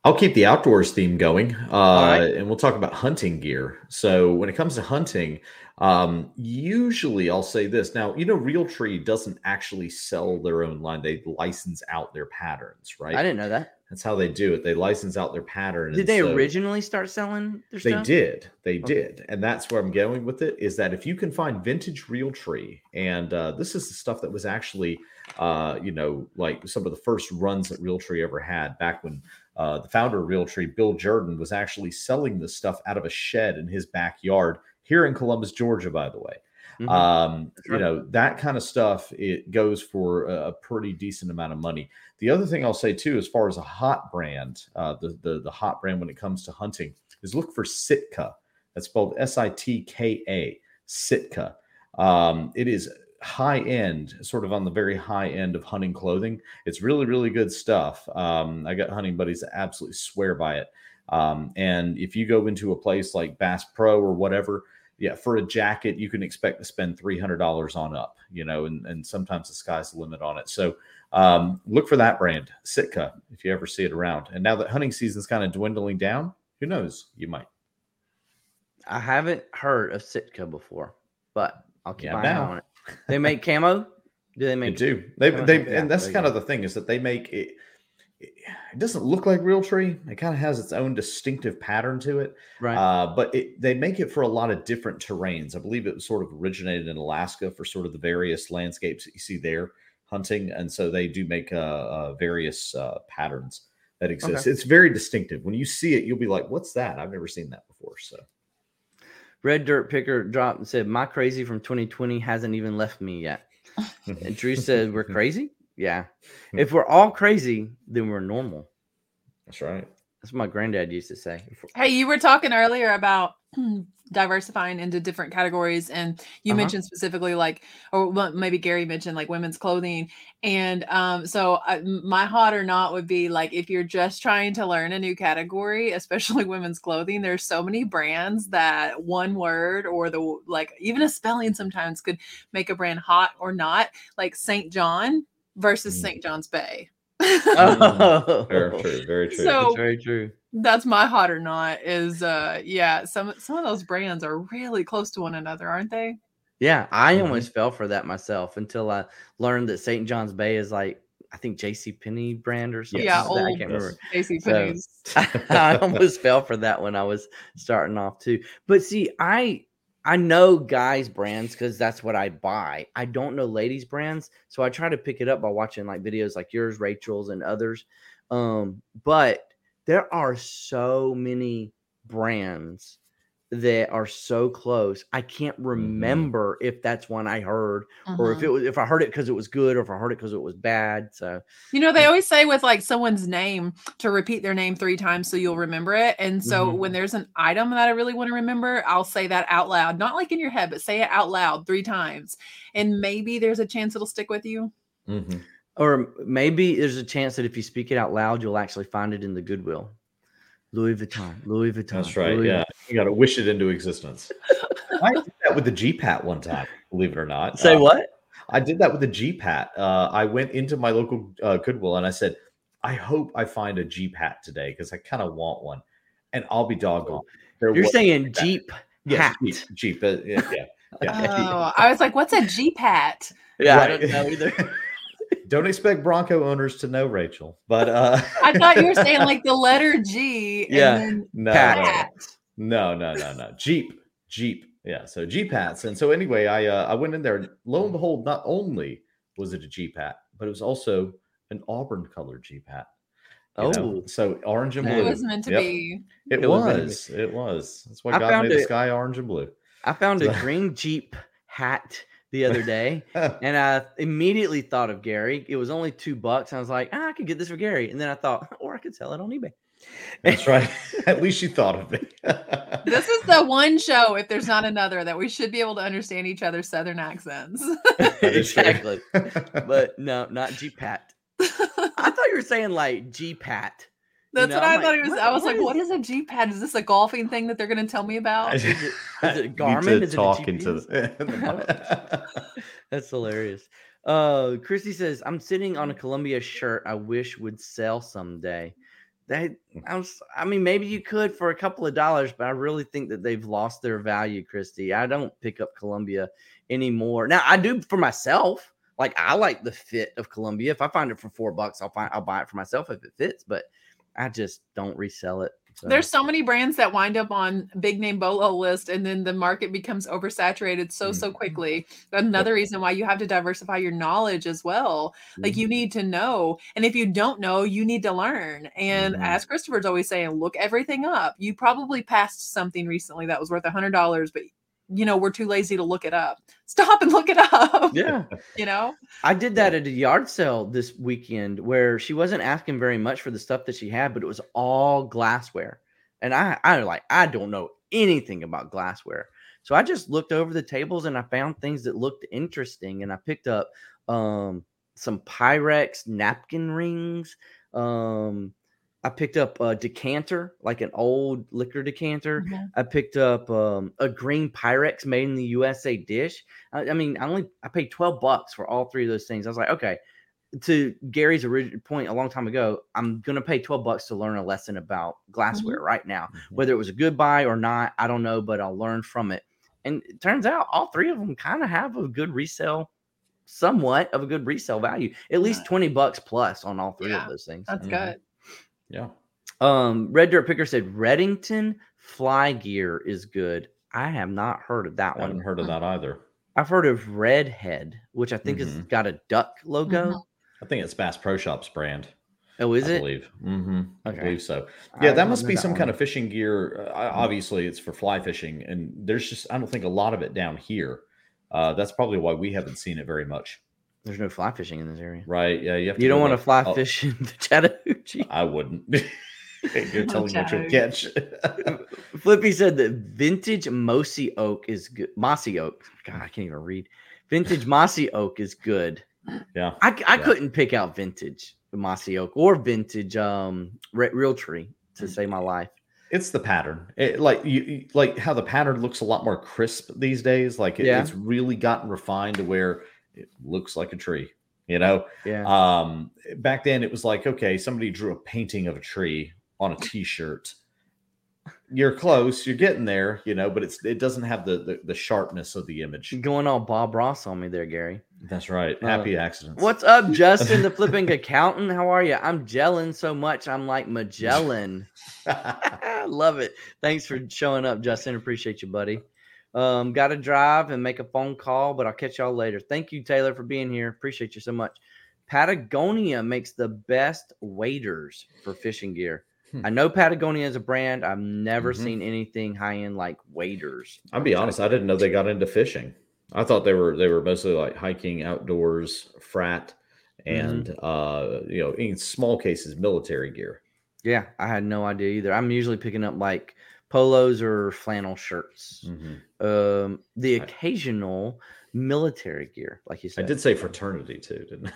I'll keep the outdoors theme going, uh, right. and we'll talk about hunting gear. So, when it comes to hunting, um, usually I'll say this. Now, you know, Realtree doesn't actually sell their own line; they license out their patterns, right? I didn't know that. That's how they do it. They license out their pattern. Did they so- originally start selling their They stuff? did. They Okay. did. And that's where I'm going with it is that if you can find vintage Realtree, and uh, this is the stuff that was actually, uh, you know, like some of the first runs that Realtree ever had back when uh, the founder of Realtree, Bill Jordan, was actually selling this stuff out of a shed in his backyard here in Columbus, Georgia, by the way. Mhm. Um, you know, that kind of stuff, it goes for a, a pretty decent amount of money. The other thing I'll say too, as far as a hot brand, uh, the, the the hot brand when it comes to hunting, is look for Sitka. That's spelled S I T K A. Sitka. Um, it is high end, sort of on the very high end of hunting clothing. It's really really good stuff. Um, I got hunting buddies that absolutely swear by it. Um, and if you go into a place like Bass Pro or whatever, yeah, for a jacket, you can expect to spend three hundred dollars on up, you know, and, and sometimes the sky's the limit on it. So um, look for that brand, Sitka, if you ever see it around. And now that hunting season's kind of dwindling down, who knows? You might. I haven't heard of Sitka before, but I'll keep Yeah, my eye on it. They make camo. Do they They make? do. They, they, yeah, and that's kind go. of the thing is that they make it. It doesn't look like real tree. It kind of has its own distinctive pattern to it. Right. Uh, but it, they make it for a lot of different terrains. I believe it was sort of originated in Alaska for sort of the various landscapes that you see there hunting, and so they do make uh, uh, various uh, patterns that exist. It's very distinctive. When you see it, you'll be like, "What's that? I've never seen that before." So Red Dirt Picker dropped and said, "My crazy from 2020 hasn't even left me yet." And Drew said, "We're crazy." Yeah. Hmm. If we're all crazy, then we're normal. that's right. That's what my granddad used to say. Hey, you were talking earlier about diversifying into different categories, and you Uh-huh. mentioned specifically like, or maybe Gary mentioned like women's clothing. And um, so I, m- my hot or not would be like if you're just trying to learn a new category, especially women's clothing. There's so many brands that one word or the like, even a spelling sometimes could make a brand hot or not. Like St. John versus Mm. St. John's Bay. Oh, Very true. Very true. So- very true. That's my hot or not is uh yeah some some of those brands are really close to one another aren't they Yeah, I Mhm. almost fell for that myself until I learned that St. John's Bay is like I think J.C. Penney brand or something. Yeah, like that. I can't Yes. remember. AC So- I almost fell for that when I was starting off too. But see, I I know guys brands because that's what I buy. I don't know ladies brands, so I try to pick it up by watching like videos like yours, Rachel's, and others. Um, but there are so many brands that are so close. I can't remember if that's one I heard or if Mhm. it was if I heard it because it was good or if I heard it because it was bad. So you know they always say with like someone's name to repeat their name three times so you'll remember it and so Mhm. when there's an item that i really want to remember i'll say that out loud not like in your head but say it out loud three times and maybe there's a chance it'll stick with you Mhm. Or maybe there's a chance that if you speak it out loud, you'll actually find it in the Goodwill. Louis Vuitton, Louis Vuitton. That's right. Louis Yeah, you got to wish it into existence. I did that with the GPAT one time. Believe it or not. Say Uh, what? I did that with the GPAT. Uh, I went into my local uh, Goodwill and I said, I hope I find a GPAT today because I kind of want one. And I'll be doggone. There You're saying Jeep yes, hat. Jeep, Jeep, uh, yeah, yeah, yeah. oh i was like what's a gpat Yeah, I don't know either. Don't expect Bronco owners to know Rachel, but uh, I thought you were saying like the letter G. And Yeah. Then no, Pat. no, no, no, no, no. Jeep, Jeep. Yeah, so Jeep hats. And so anyway, I uh, I went in there. and Lo and behold, not only was it a Jeep hat, but it was also an auburn colored Jeep hat. you Oh, know? so orange and blue. It was meant to Yep. be. It, It was meant be. was. It was. That's why I God found made the sky orange and blue. I found a green Jeep hat the other day. And I immediately thought of Gary. It was only two bucks. I was like, ah, I could get this for Gary. And then I thought, or I could sell it on eBay. That's right. At least you thought of me. This is the one show, if there's not another, that we should be able to understand each other's southern accents. That is true. exactly. But no, not Jeep Pat. I thought you were saying like G Pat. That's know, what I'm I thought like, it was. what- I was what like, what is a G pad? Is this a golfing thing that they're going to tell me about? Is it- is it Garmin? to Is it a talk into GPS? the, the That's hilarious. Uh, Christy says, "I'm sitting on a Columbia shirt. I wish would sell someday." That I was, I mean, maybe you could for a couple of dollars, but I really think that they've lost their value, Christy. I don't pick up Columbia anymore. Now I do for myself. Like I like the fit of Columbia. If I find it for four bucks, I'll find I'll buy it for myself if it fits. But I just don't resell it. So. There's so many brands that wind up on big name bolo list, and then the market becomes oversaturated so so Mhm. quickly. Another reason why you have to diversify your knowledge as well. Like Mm-hmm. you need to know, and if you don't know, you need to learn. And Mhm. as Christopher's always saying, look everything up. You probably passed something recently that was worth a hundred dollars, but you know we're too lazy to look it up. Stop and look it up. yeah. you know. I did that at a yard sale this weekend where she wasn't asking very much for the stuff that she had, but it was all glassware. And I, I like, I don't know anything about glassware. So I just looked over the tables and I found things that looked interesting. And I picked up um, some Pyrex napkin rings. Um, I picked up a decanter, like an old liquor decanter. I picked up um, a green Pyrex made in the USA dish. I, I mean, I only I paid twelve bucks for all three of those things. I was like, okay. To Gary's original point a long time ago, I'm gonna pay twelve bucks to learn a lesson about glassware right now. Whether it was a good buy or not, I don't know, but I'll learn from it. And it turns out all three of them kind of have a good resale, somewhat of a good resale value. At least Yeah. twenty bucks plus on all three Yeah, of those things. That's Mhm. good. Yeah. Um, Red Dirt Picker said Redington Fly Gear is good. I have not heard of that one. I haven't heard of that either. I've heard of Redhead, which I think has Mhm. got a duck logo. Mhm. I think it's Bass Pro Shops brand. Oh, is I it? believe. Mm-hmm. Okay. I believe so. I Yeah, that must be that some one. kind of fishing gear. Uh, obviously, it's for fly fishing, and there's just I don't think a lot of it down here. Uh, that's probably why we haven't seen it very much, There's no fly fishing in this area. right? Yeah, you have to. You don't want to fly oh, fish in the Chattahoochee. I wouldn't. You're telling me what you'll catch. Flippy said that vintage mossy oak is good. Mossy oak. God, I can't even read. Vintage mossy oak is good. yeah, I, I Yeah. couldn't pick out vintage mossy oak or vintage um re- real tree to Mm. save my life. it's the pattern. It, like you, you- like how the pattern looks a lot more crisp these days. Like it- Yeah. it's really gotten refined to where it looks like a tree. You know, Yeah. um back then it was like okay somebody drew a painting of a tree on a t-shirt you're close you're getting there you know but it's it doesn't have the the, the sharpness of the image Going all Bob Ross on me there, Gary. that's right Uh, happy accidents What's up, Justin, the flipping accountant? How are you? I'm gelling so much. I'm like Magellan. Love it. Thanks for showing up, Justin. Appreciate you, buddy. Um, got to drive and make a phone call, but I'll catch y'all later. Thank you, Taylor, for being here. Appreciate you so much. Patagonia makes the best waders for fishing gear. Hmm. I know Patagonia is a brand. I've never Mhm. seen anything high end like waders. i'll be honest i didn't know they got into fishing i thought they were they were mostly like hiking outdoors frat and uh you know in small cases military gear Yeah, I had no idea either. I'm usually picking up like polos or flannel shirts. Mhm. Um, the I- occasional military gear, like you said. i did say fraternity too didn't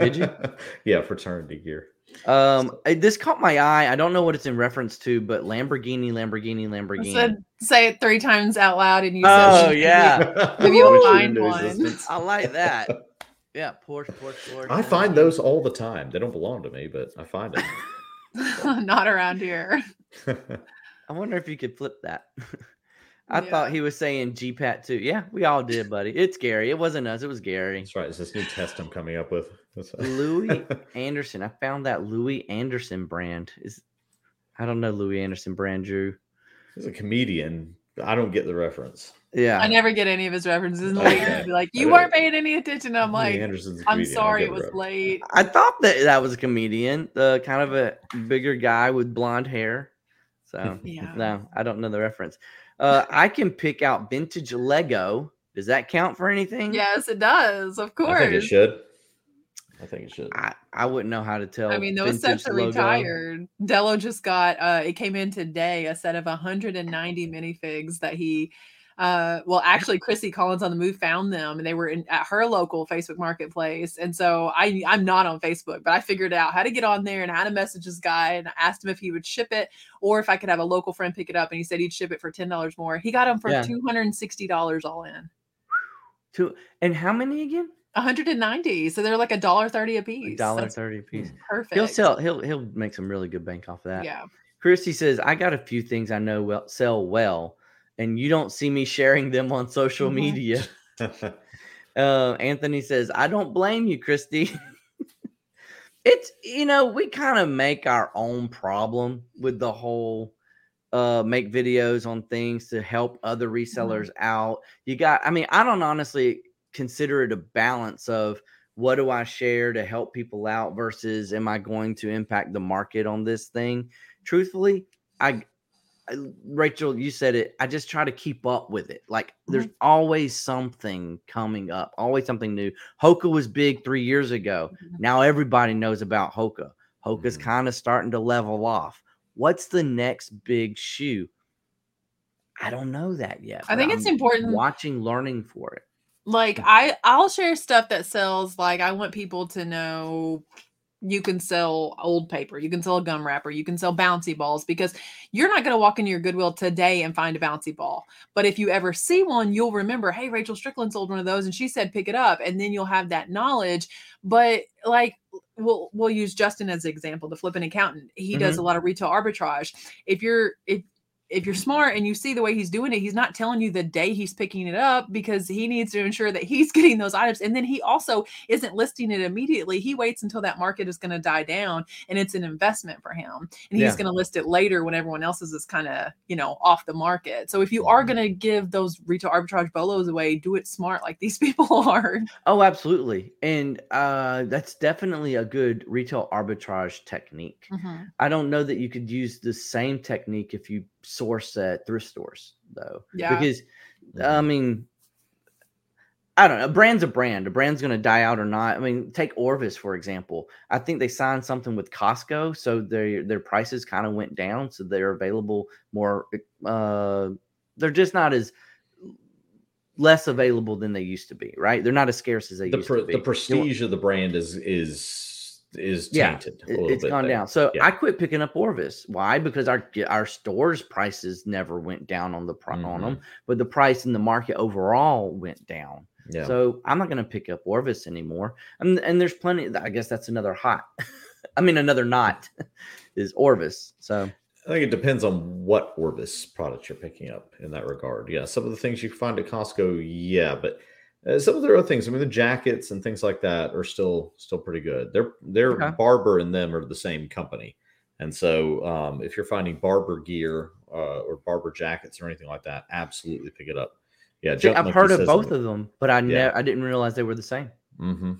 i Did you? yeah fraternity gear Um, uh, this caught my eye. I don't know what it's in reference to, but Lamborghini, Lamborghini, I Lamborghini. said say it three times out loud, and you Oh, said yeah. Maybe you'll find one. existence. I like that. Yeah, Porsche, Porsche, Porsche. I find those all the time. They don't belong to me, but I find them. not around here. I wonder if you could flip that. I Yeah. thought he was saying GPAT too. Yeah, we all did, buddy. It's Gary. It wasn't us. It was Gary. That's right. It's this new test I'm coming up with. That's- Louie Anderson. I found that Louie Anderson brand is. I don't know Louie Anderson brand, Drew. He's a comedian. I don't get the reference. Yeah, I never get any of his references. Okay. later he'd be like, "You weren't paying any attention." I'm Louie like, Anderson's "I'm comedian. I don't sorry, it was reference. late." I thought that that was a comedian, the kind of a bigger guy with blonde hair. So Yeah. no, I don't know the reference. Uh, I can pick out vintage Lego. Does that count for anything? Yes, it does. Of course. I think it should. I think it should. I, I wouldn't know how to tell. I mean, those vintage sets are retired. Dello just got uh it came in today, a set of 190 minifigs that he uh well actually Chrissy Collins on the move found them and they were in at her local Facebook marketplace. And so I I'm not on Facebook, but I figured out how to get on there and how to message this guy and I asked him if he would ship it or if I could have a local friend pick it up and he said he'd ship it for $10 more. He got them for Yeah. $260 all in. Two and how many again? 190. So they're like a dollar 30 a piece. Dollar thirty a piece. perfect. He'll sell. He'll he'll make some really good bank off of that. Yeah. Christy says, "I got a few things I know well sell well, and you don't see me sharing them on social media." Uh, Anthony says, "I don't blame you, Christy. it's you know we kind of make our own problem with the whole." Uh, make videos on things to help other resellers out. You got, I mean, I don't honestly consider it a balance of what do I share to help people out versus am I going to impact the market on this thing? Truthfully, I- Rachel, you said it. I just try to keep up with it. Like there's always something coming up, always something new. Hoka was big three years ago. Mhm. Now everybody knows about Hoka. Hoka's Mhm. kind of starting to level off. What's the next big shoe? I don't know that yet. I think it's I'm important- watching, learning for it. like i i'll share stuff that sells like i want people to know you can sell old paper you can sell a gum wrapper you can sell bouncy balls because you're not going to walk into your goodwill today and find a bouncy ball. But if you ever see one you'll remember hey rachel strickland sold one of those and she said pick it up and then you'll have that knowledge. But like we'll we'll use justin as an example the flipping accountant. He does a mm-hmm. lot of retail arbitrage. If you're if if you're smart and you see the way he's doing it, he's not telling you the day he's picking it up because he needs to ensure that he's getting those items. And then he also isn't listing it immediately. He waits until that market is going to die down and it's an investment for him. And Yeah. he's going to list it later when everyone else's is kind of, you know, off the market. So if you are going to give those retail arbitrage bolos away, do it smart like these people are. Oh, absolutely. And uh, that's definitely a good retail arbitrage technique. I don't know that you could use the same technique if you source at thrift stores, though. Yeah. Because, Mm-hmm. I mean, I don't know. A brand's a brand. A brand's going to die out or not. I mean, take Orvis, for example. I think they signed something with Costco. So their, their prices kind of went down. So they're available more. Uh, they're just not as less available than they used to be, right? They're not as scarce as they the used pre- to be. the You know, prestige of the brand is is is Yeah, tainted. little it's gone there. down. So Yeah. I quit picking up Orvis. Why? Because our our stores prices never went down on the pri- on mm-hmm. them, but the price in the market overall went down. Yeah. So I'm not going to pick up Orvis anymore. And and there's plenty. I guess that's another hot. I mean, another knot is Orvis. So I think it depends on what Orvis product you're picking up in that regard. Yeah, some of the things you can find at Costco, yeah, but uh, some of their other things, I mean, the jackets and things like that are still still pretty good. They're they're Okay. Barbour and them are the same company, and so um, if you're finding Barbour gear uh, or Barbour jackets or anything like that, absolutely pick it up. Yeah, See, I've heard of both of them, but I Yeah. never I didn't realize they were the same. Mm-hmm.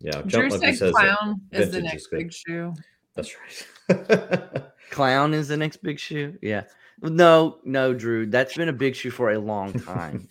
Yeah, Drew Jump Monkey said says clown is the next is big shoe. That's right. Clown is the next big shoe. Yeah. No, no, Drew. That's been a big shoe for a long time.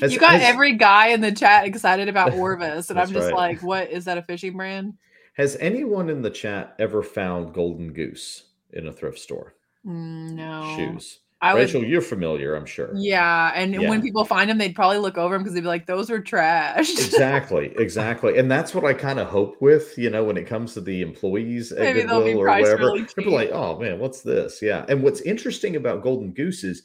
Has- you got has- every guy in the chat excited about Orvis, and I'm just right. like, what is that a fishing brand? Has anyone in the chat ever found Golden Goose in a thrift store? Mm, no. Shoes. I would, Rachel, you're familiar, I'm sure. yeah, and Yeah. when people find them, they'd probably look over them because they'd be like, "Those are trash." exactly, exactly. And that's what I kind of hope with, you know, when it comes to the employees at Maybe they'll be Goodwill or wherever. really They'll be like, oh man, what's this? Yeah. And what's interesting about Golden Goose is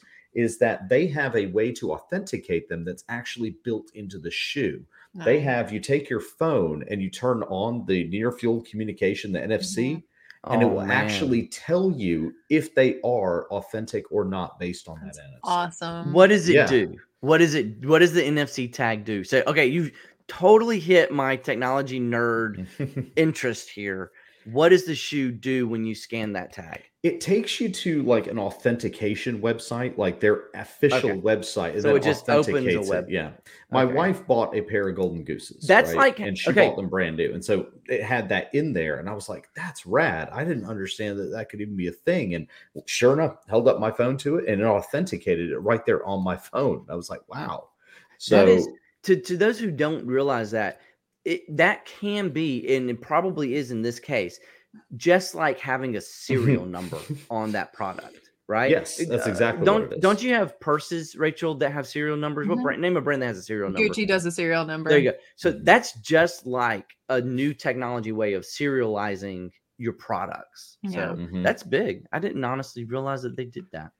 that they have a way to authenticate them that's actually built into the shoe. They have you take your phone and you turn on the near field communication, the NFC, mm-hmm. and it Oh, will man. actually tell you if they are authentic or not based on That's that NFC. Awesome. What does it Yeah. do? What is it? What does the NFC tag do? So, okay, you totally hit my technology nerd interest here. What does the shoe do when you scan that tag? it takes you to like an authentication website, like their official Okay. website. And So it just opens a authenticates it. web- Yeah. My Okay. wife bought a pair of golden gooses. That's right? like- and she okay. bought them brand new. And so it had that in there. And I was like, that's rad. I didn't understand that that could even be a thing. And sure enough, held up my phone to it and it authenticated it right there on my phone. I was like, wow. So That is to to those who don't realize that it that can be and it probably is in this case just like having a serial number on that product right Yes, that's Uh, exactly what don't it is. don't you have purses rachel that have serial numbers Mhm. what brand name a brand that has a serial number Gucci does a serial number. there you go so that's just like a new technology way of serializing your products Yeah. so Mhm. that's big i didn't honestly realize that they did that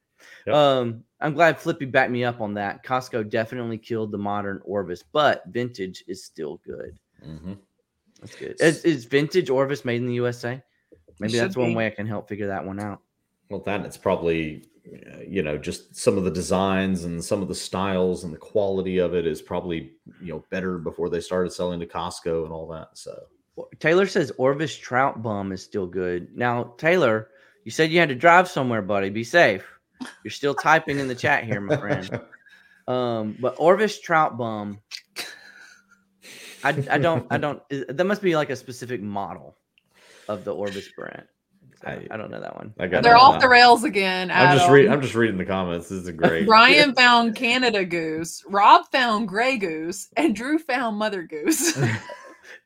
Yep. um i'm glad flippy backed me up on that costco definitely killed the modern orvis but vintage is still good Mhm. that's good. Is, is vintage orvis made in the usa maybe that's one be. way i can help figure that one out. Well, that it's probably, uh, you know, just some of the designs and some of the styles and the quality of it is probably, you know, better before they started selling to Costco and all that. So, taylor says orvis trout bum is still good. Now taylor you said you had to drive somewhere buddy. Be safe. You're still typing in the chat here my friend. Um, but Orvis Trout Bum, I, I don't I don't that must be like a specific model of the Orvis brand. I, I- I don't know that one. I got They're off now. the rails again. I'm just reading. I'm just reading the comments. This is great. Brian found Canada goose, Rob found gray goose, and Drew found mother goose.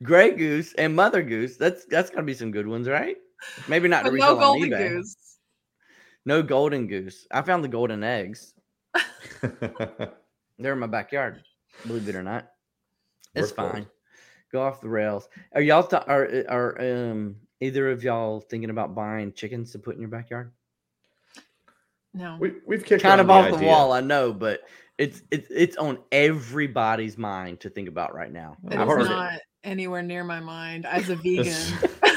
Gray Goose and Mother Goose. That's that's gonna be some good ones, right? Maybe not to but resell no golden eBay. goose. No golden goose. I found the golden eggs. They're in my backyard. Believe it or not, it's We're close. fine. Go off the rails. Are y'all th- are are um either of y'all thinking about buying chickens to put in your backyard? No. we, we've kicked kind of off the idea. wall, I know, but it's it's it's on everybody's mind to think about right now. It I've is heard it. not anywhere near my mind as a vegan.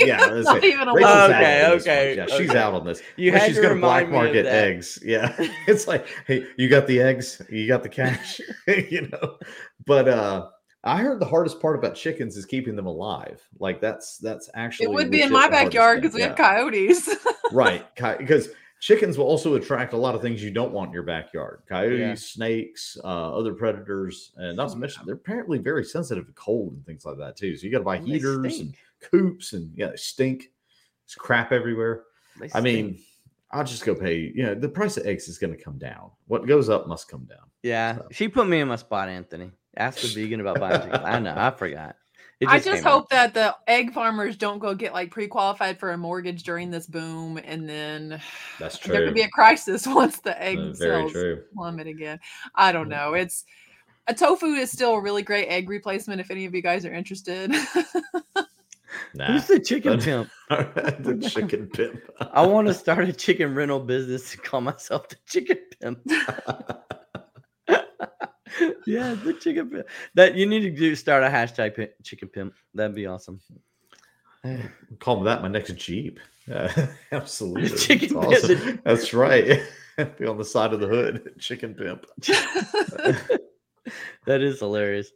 Yeah, that's not it. even a Rachel's lot. Okay, on this one. okay, Yeah, she's out on this. You But had she's to gonna black market eggs. Yeah, it's like, hey, you got the eggs, you got the cash, you know. But uh I heard the hardest part about chickens is keeping them alive. Like that's that's actually It would be in my backyard because we have coyotes. right because chickens will also attract a lot of things you don't want in your backyard coyotes Yeah. snakes uh, other predators and not to mention they're apparently very sensitive to cold and things like that too so you got to buy they heaters and coops and yeah they stink It's crap everywhere They i stink. mean i'll just go pay you know the price of eggs is going to come down what goes up must come down yeah, so. she put me in my spot, Anthony. Ask the vegan about buying chickens. I know, I forgot. It I just came out. hope that the egg farmers don't go get like pre-qualified for a mortgage during this boom, and then that's true. there could be a crisis once the egg Uh, very sales true plummet again. I don't Mm. know. It's a tofu is still a really great egg replacement if any of you guys are interested. nah. Who's the chicken pimp? the chicken pimp I want to start a chicken rental business and call myself the chicken pimp. Yeah, the chicken pimp. That you need to do start a hashtag pi- chicken pimp. That'd be awesome. call that my next Jeep. Yeah, absolutely. Chicken That's, pimp. That's right. Be on the side of the hood, chicken pimp. that is hilarious.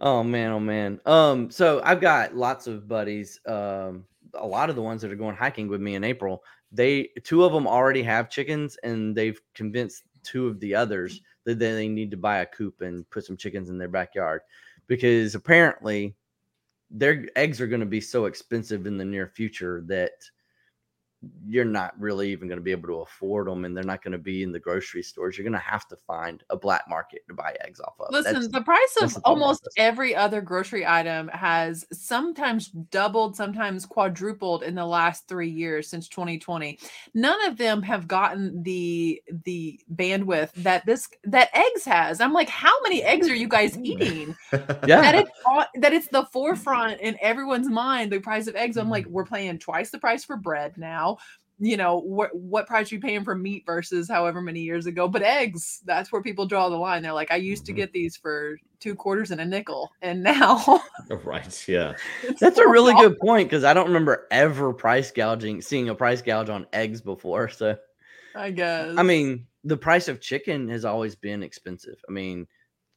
Oh man, oh man. Um, so I've got lots of buddies. Um, a lot of the ones that are going hiking with me in April. They two of them already have chickens, and they've convinced two of the others that they they need to buy a coop and put some chickens in their backyard. Because apparently their eggs are going to be so expensive in the near future that you're not really even going to be able to afford them and they're not going to be in the grocery stores you're going to have to find a black market to buy eggs off of Listen, That's- the price of the almost process. every other grocery item has sometimes doubled, sometimes quadrupled in the last three years since 2020. None of them have gotten the the bandwidth that this that eggs has. I'm like, how many eggs are you guys eating? that yeah it's that it's the forefront in everyone's mind. The price of eggs. I'm like, mm. we're paying twice the price for bread now. You know what what price you paying for meat versus however many years ago but eggs that's where people draw the line they're like i used to Mhm. get these for two quarters and a nickel and now Right. Yeah. it's That's a really dollars. good point because I don't remember ever price gouging, seeing a price gouge on eggs before. So, i guess I mean, the price of chicken has always been expensive. I mean,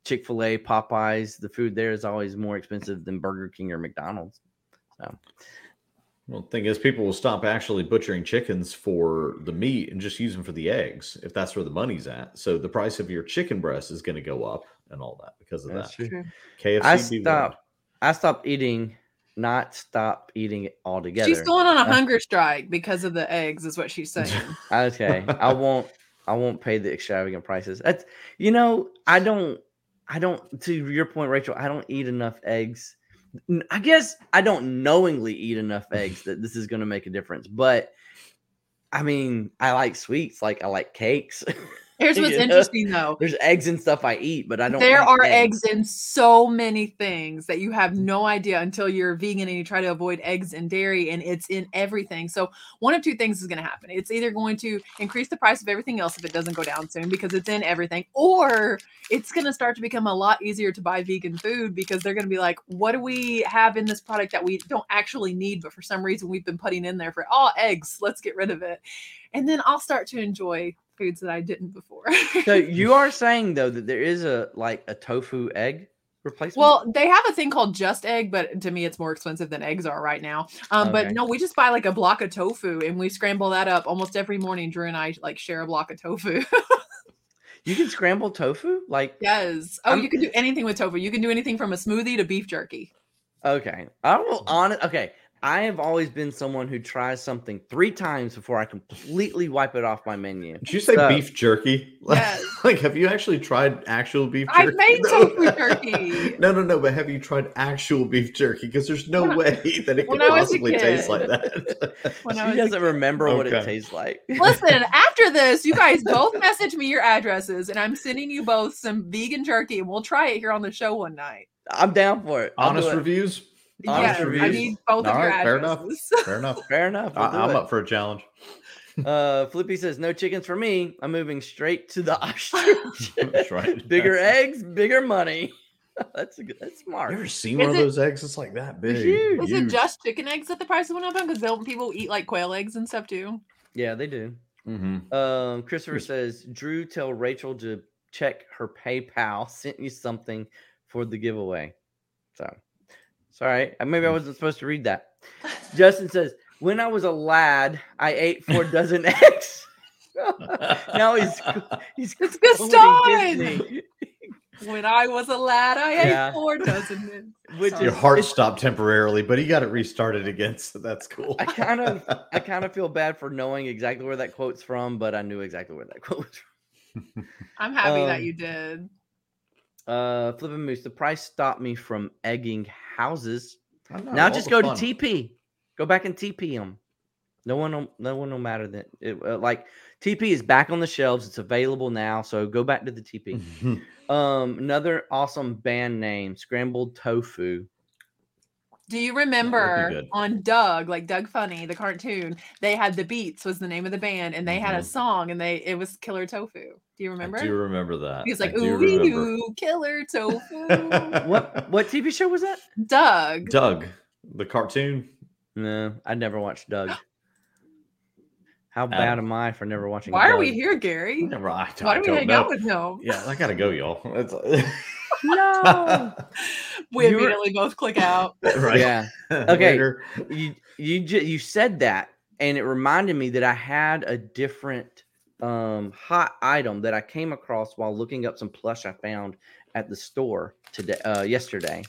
Chick fil A, Popeyes, the food there is always more expensive than Burger King or McDonald's. So, Well, the thing is, people will stop actually butchering chickens for the meat and just use them for the eggs if that's where the money's at. So the price of your chicken breast is going to go up and all that because of That's that. true. True. KFC. I be stopped. I stopped eating, not stop eating it altogether. she's going on a hunger strike because of the eggs is what she's saying Okay, I won't. I won't pay the extravagant prices. That's you know, I don't. I don't. To your point, Rachel, I don't eat enough eggs. I guess I don't knowingly eat enough eggs that this is going to make a difference. But I mean, I like sweets. Like I like cakes. here's what's interesting though. There's eggs and stuff I eat, but I don't. there are eggs. in so many things that you have no idea until you're vegan and you try to avoid eggs and dairy and it's in everything. So one of two things is going to happen. It's either going to increase the price of everything else if it doesn't go down soon because it's in everything or it's going to start to become a lot easier to buy vegan food because they're going to be like what do we have in this product that we don't actually need but for some reason we've been putting in there for oh eggs let's get rid of it. And then i'll start to enjoy foods that i didn't before So you are saying though that there is a like a tofu egg replacement. Well, they have a thing called Just Egg, but to me, it's more expensive than eggs are right now. Um, Okay. But no, we just buy like a block of tofu and we scramble that up almost every morning. Drew and I like share a block of tofu. you can scramble tofu. Like yes. Oh, I'm- you can do anything with tofu. You can do anything from a smoothie to beef jerky. Okay. I will on it. Okay. I have always been someone who tries something three times before I completely wipe it off my menu. Did you say So- beef jerky? Yes. like, have you actually tried actual beef jerky? I've made though? tofu jerky. no, no, no. But have you tried actual beef jerky? Because there's no When way that it when could I was a possibly taste like that. When she was doesn't remember what it tastes like. Listen, after this, you guys both message me your addresses and I'm sending you both some vegan jerky and we'll try it here on the show one night. I'm down for it. I'll do Honest it. reviews. Honest Yes, I need both of All your right, fair enough. addresses. Fair enough. Fair enough. we'll I, do I'm it. up for a challenge. Uh, Flippy says no chickens for me. I'm moving straight to the ostrich. That's right. bigger eggs, bigger money. that's a good, that's You smart. ever seen Is one of those eggs? It's like that big. huge. Is it just chicken eggs that the price went up on? Because don't people eat like quail eggs and stuff too? Yeah, they do. Mhm. Um, Christopher Yes. says, Drew, tell Rachel to check her PayPal. Sent you something for the giveaway. So, sorry, maybe I wasn't supposed to read that. Justin says, when I was a lad, I ate four dozen eggs. now he's he's It's good quoting When I was a lad, I ate four dozen. eggs. which Your is heart stopped temporarily, but he got it restarted again, so that's cool. I kind of I kind of feel bad for knowing exactly where that quote's from, but I knew exactly where that quote was from. I'm happy that Um, you did. Uh, Flippin' Moose, the price stopped me from egging houses. Know, now just go fun. to TP. Go back and TP them. No one, will, no one will matter that. It, uh, like TP is back on the shelves. It's available now. So go back to the TP. Um, another awesome band name, Scrambled Tofu. Do you remember on Doug, like Doug Funnie, the cartoon, they had the Beets was the name of the band, and they had a Mhm. song, and they it was Killer Tofu. Do you remember? I do remember that. He was like, "Ooh, remember. ooh, Killer Tofu." What what TV show was that? Doug. Doug, the cartoon. No, I never watched Doug. How bad Adam. am I for never watching? Why are we here, Gary? Never, I, Why I do we don't hang know. out with him? Yeah, I gotta go, y'all. That's No. We You were- immediately both click out. right. Yeah. Okay. Later. you you ju- you said that and it reminded me that I had a different um hot item that I came across while looking up some plush I found at the store today uh yesterday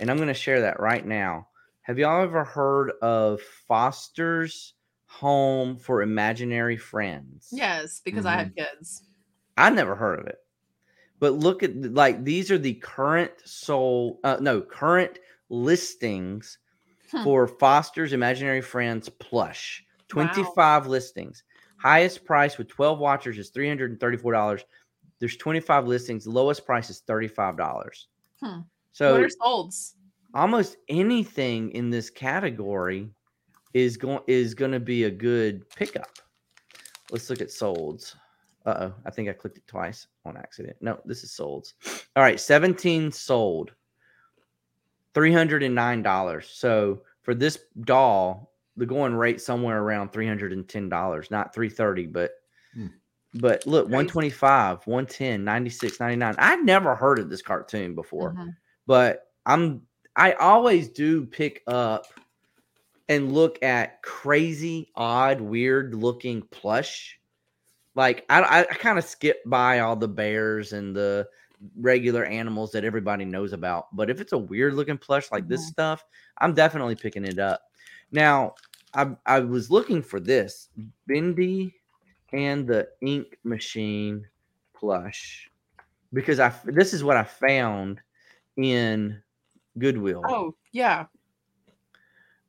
and I'm going to share that right now. Have y'all ever heard of Foster's Home for Imaginary Friends? Yes, because I have kids. I never heard of it. But look at like these are the current soul uh, no current listings Hmm. for Foster's Imaginary Friends plush. Wow. 25 listings. Highest price with 12 watchers is $334. There's 25 listings. Lowest price is $35. Hmm. So what are solds? almost anything in this category is going is going to be a good pickup. Let's look at solds. Uh oh, I think I clicked it twice on accident. No, this is solds. All right, 17 sold. $309. So for this doll, the going rate somewhere around $310, not 330, but Hmm. but look, 125, 110, 96, 99. I've never heard of this cartoon before Mhm. but I'm I always do pick up and look at crazy, odd, weird looking plush. Like I I, kind of skip by all the bears and the regular animals that everybody knows about. But if it's a weird looking plush like this Mhm. stuff, I'm definitely picking it up. Now, I I was looking for this Bendy and the ink machine plush because I this is what I found in Goodwill. Oh yeah.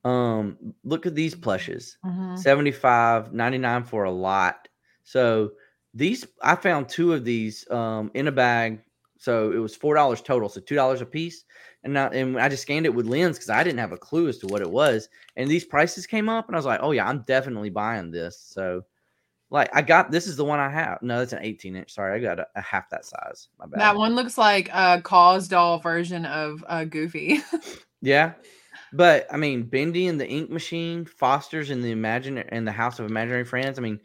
Um, look at these plushes. Mhm. 75 99 for a lot. So these I found two of these um in a bag. So it was four dollars total, so two dollars a piece. And now and I just scanned it with lens because I didn't have a clue as to what it was. And these prices came up, and I was like, oh yeah, I'm definitely buying this. So like I got this is the one I have. No, that's an 18 inch. Sorry, I got a, a half that size. My bad. That one looks like a cause doll version of uh, Goofy. Yeah. But I mean, Bendy and the Ink Machine, Foster's and the Imagine and the House of Imaginary Friends. I mean,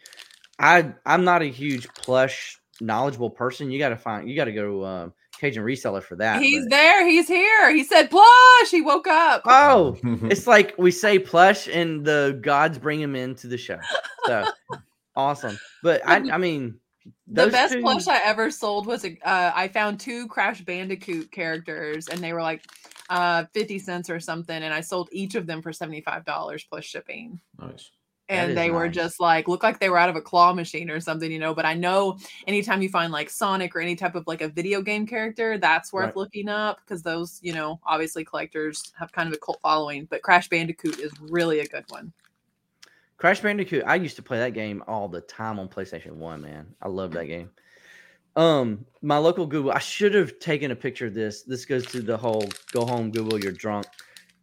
I I'm not a huge plush knowledgeable person. You got to find you got to go um, Cajun reseller for that. He's but- there. He's here. He said plush. He woke up. oh, it's like we say plush and the gods bring him into the show. So awesome. But I I mean, the best two- plush I ever sold was a, uh, I found two Crash Bandicoot characters and they were like uh 50 cents or something and I sold each of them for $75 plus shipping. nice. And they were just like look like they were out of a claw machine or something, you know. But I know anytime you find like Sonic or any type of like a video game character, that's worth Right. looking up because those, you know, obviously collectors have kind of a cult following. But Crash Bandicoot is really a good one. Crash Bandicoot. I used to play that game all the time on PlayStation One. Man, I love that game. Um, my local Goodwill. I should have taken a picture of this. This goes to the whole "go home, Goodwill, you're drunk."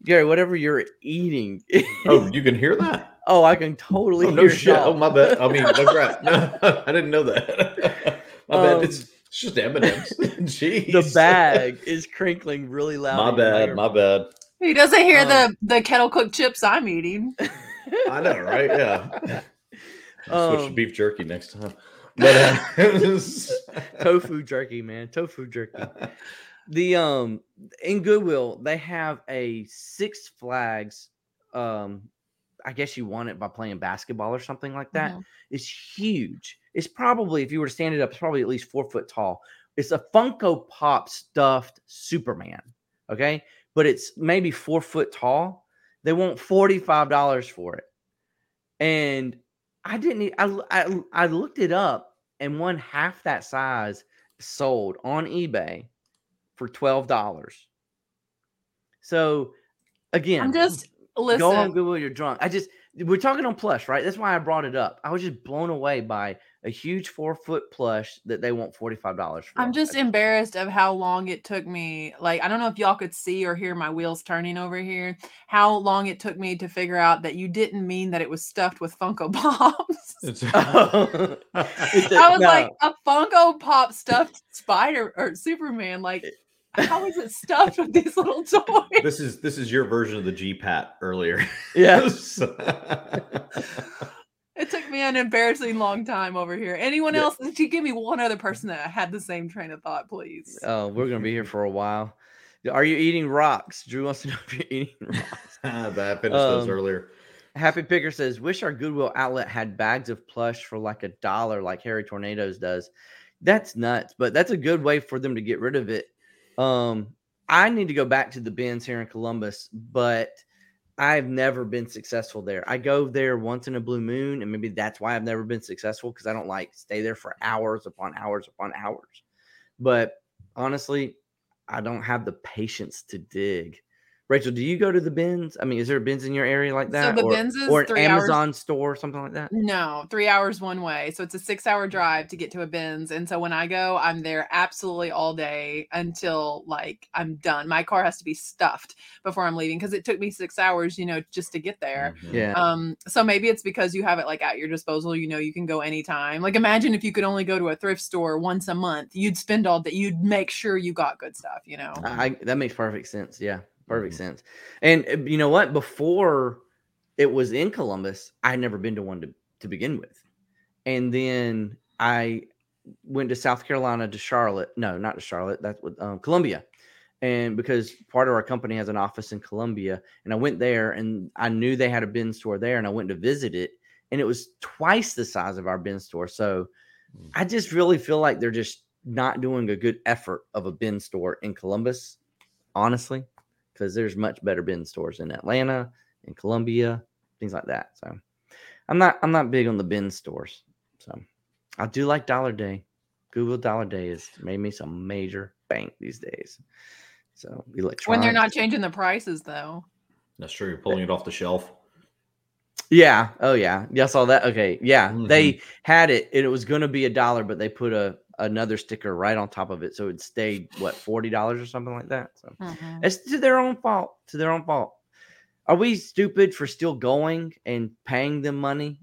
Gary, whatever you're eating. Oh, you can hear that? oh, I can totally Oh, hear no shit. y'all. Oh, my bad. I mean, no crap. No, I didn't know that. my Um, bad. It's, it's just M&M's. Jeez. the bag is crinkling really loud. My bad. My bad. He doesn't hear Um, the the kettle cooked chips I'm eating. I know, right? Yeah. I'll switch to Um, beef jerky next time. But uh, tofu jerky, man. Tofu jerky. The um in Goodwill they have a Six Flags um I guess you won it by playing basketball or something like that. Mhm. It's huge. It's probably if you were to stand it up, it's probably at least four foot tall. It's a Funko Pop stuffed Superman. Okay, but it's maybe four foot tall. They want forty five dollars for it, and I didn't. I I looked it up, and one half that size sold on eBay for twelve dollars. So again, I'm just listen. go on Goodwill. You're drunk. I just we're talking on plush, right? That's why I brought it up. I was just blown away by a huge four foot plush that they want forty five dollars for. I'm just embarrassed of how long it took me. Like, I don't know if y'all could see or hear my wheels turning over here. How long it took me to figure out that you didn't mean that it was stuffed with Funko Pops. it's, It's a- I was no. like, a Funko Pop stuffed spider or Superman. Like, how is it stuffed with these little toys? this is this is your version of the G Pat earlier. Yes. It took me an embarrassing long time over here. Anyone Yeah. else? Could you give me one other person that had the same train of thought, please? Oh, we're gonna be here for a while. Are you eating rocks? Drew wants to know if you're eating rocks. I finished those Um, earlier. Happy Picker says, "Wish our Goodwill outlet had bags of plush for like a dollar, like Harry Tornadoes does. That's nuts, but that's a good way for them to get rid of it. Um, I need to go back to the bins here in Columbus, but I've never been successful there. I go there once in a blue moon, and maybe that's why I've never been successful because I don't like stay there for hours upon hours upon hours. But honestly, I don't have the patience to dig. Rachel, do you go to the bins? I mean, is there a bins in your area like that? So that? the or, Benz is or an three hours- Amazon store or something like that? No, three hours one way. So it's a six hour drive to get to a Benz. And so when I go, I'm there absolutely all day until like I'm done. My car has to be stuffed before I'm leaving because it took me six hours, you know, just to get there. Mhm. Yeah. Um, so maybe it's because you have it like at your disposal, you know, you can go anytime. Like imagine if you could only go to a thrift store once a month, you'd spend all day, you'd make sure you got good stuff, you know. I, I- that makes perfect sense. Yeah, perfect Mhm. sense. And uh, you know what? Before it was in Columbus, I had never been to one to, to begin with. And then I went to South Carolina to Charlotte. No, not to Charlotte. That's what um, Columbia. And because part of our company has an office in Columbia, and I went there and I knew they had a bin store there, and I went to visit it, and it was twice the size of our bin store. So Mm. I just really feel like they're just not doing a good effort of a bin store in Columbus, honestly, because there's much better bin stores in Atlanta, in Columbia, things like that. So I'm not I'm not big on the bin stores. So I do like Dollar Day. Goodwill Dollar Day has made me some major bank these days. So electronics. When they're not changing the prices though. That's true. You're pulling it off the shelf. Yeah. Oh yeah. Yeah. I saw that. Okay. Yeah. Mhm. They had it and it was gonna be a dollar, but they put a another sticker right on top of it. So it stayed what forty dollars or something like that. So Mhm. it's to their own fault. To their own fault. Are we stupid for still going and paying them money,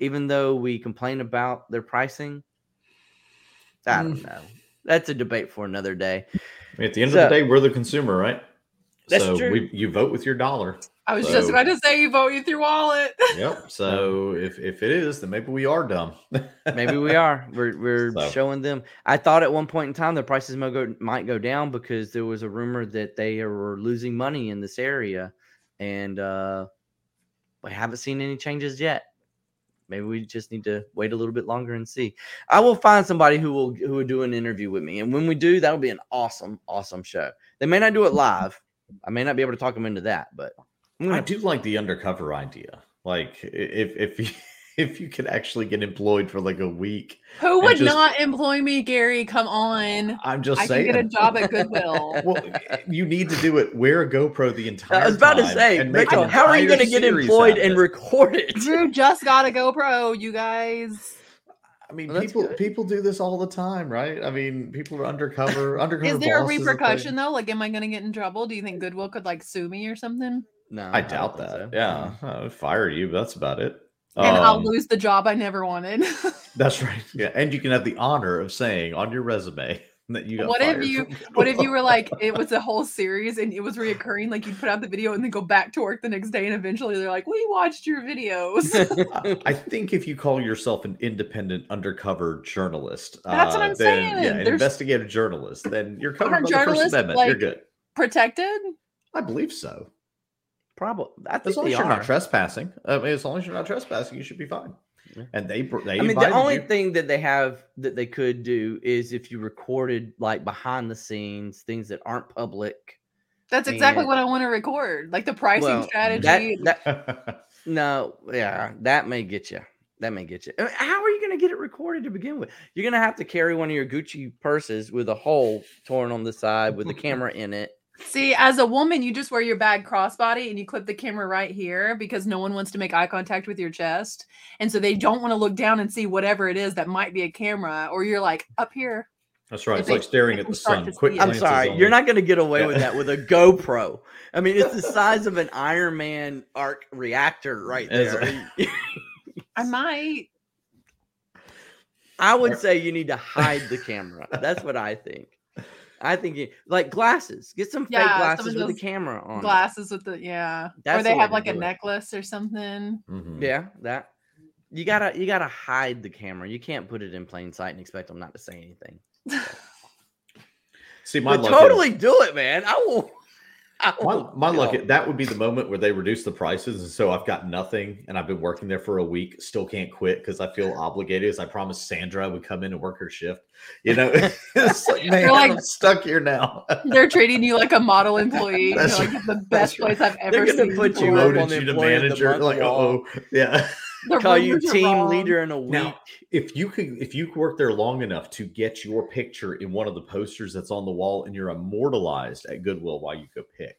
even though we complain about their pricing? I don't Mm. know. That's a debate for another day. I mean, at the end So- of the day, we're the consumer, right? That's so true. We, you vote with your dollar. I was just So- about to say you vote with your wallet. Yep. So if, if it is, then maybe we are dumb. Maybe we are. We're we're So. showing them. I thought at one point in time the prices might go might go down because there was a rumor that they were losing money in this area, and uh, we haven't seen any changes yet. Maybe we just need to wait a little bit longer and see. I will find somebody who will who will do an interview with me, and when we do, that'll be an awesome awesome show. They may not do it live. I may not be able to talk them into that, but I'm I do like the undercover idea. Like if if you, if you could actually get employed for like a week, Who would just- not employ me, Gary? Come on. I'm just I can saying. get a job at Goodwill. well, you need to do it. Wear a GoPro the entire. Time. I was about to say, Rachel, how are you going to get employed and it. record it? Drew just got a GoPro, you guys. I mean, Well, people people do this all the time, right? I mean, people are undercover. Undercover. Is there a repercussion though? Like, am I going to get in trouble? Do you think Goodwill could like sue me or something? No, I don't doubt that. so. Yeah, I would fire you. But that's about it. And I'll Um, lose the job I never wanted. That's right. Yeah, and you can have the honor of saying on your resume that you got what if you what if you were like it was a whole series and it was reoccurring like you put out the video and then go back to work the next day and eventually they're like we watched your videos I- I think if you call yourself an independent undercover journalist, That's what I'm then, Yeah, saying. an There's- investigative journalist, then you're covered by the First journalists, Amendment. you're good. protected I believe so. Probably. I As long they as you're are. not trespassing. I mean, as long as you're not trespassing, you should be fine. Yeah. And they they I mean, the only you. thing that they have that they could do is if you recorded like behind the scenes things that aren't public. that's exactly And- what i want to record like the pricing Well, strategy That, that no, yeah, that may get you. That may get you. Uh, I mean, How are you going to get it recorded to begin with? You're going to have to carry one of your Gucci purses with a hole torn on the side with the camera in it. See as a woman you just wear your bag crossbody and you clip the camera right here because no one wants to make eye contact with your chest and so they don't want to look down and see whatever it is that might be a camera or you're like up here That's right. If It's they- like staring at the sun. Quick. I'm sorry, only. you're not going to get away Yeah. with that with a GoPro. I mean, it's the size of an Iron Man arc reactor right there. i might I would say you need to hide the camera. That's what I think. I think you like glasses. Get some fake Yeah, some glasses of with the camera on. it. glasses with the yeah or they the have like a it. necklace or something Mhm. Yeah, that you gotta you gotta hide the camera. You can't put it in plain sight and expect them not to say anything. See, my But luck is- totally do it, man. I will. I My, my luck, that would be the moment where they reduce the prices. And so I've got nothing and I've been working there for a week, still can't quit because I feel obligated. As I promised Sandra I would come in and work her shift. You know, it's like, man, like- I'm stuck here now. they're treating you like a model employee You're That's like right. the That's best place i've They're ever gonna seen put you for- up on Promoted you to employee of the manager. Like, oh, yeah. The Call you team wrong. leader in a week. Now, if you could, if you work there long enough to get your picture in one of the posters that's on the wall, and you're immortalized at Goodwill while you go pick,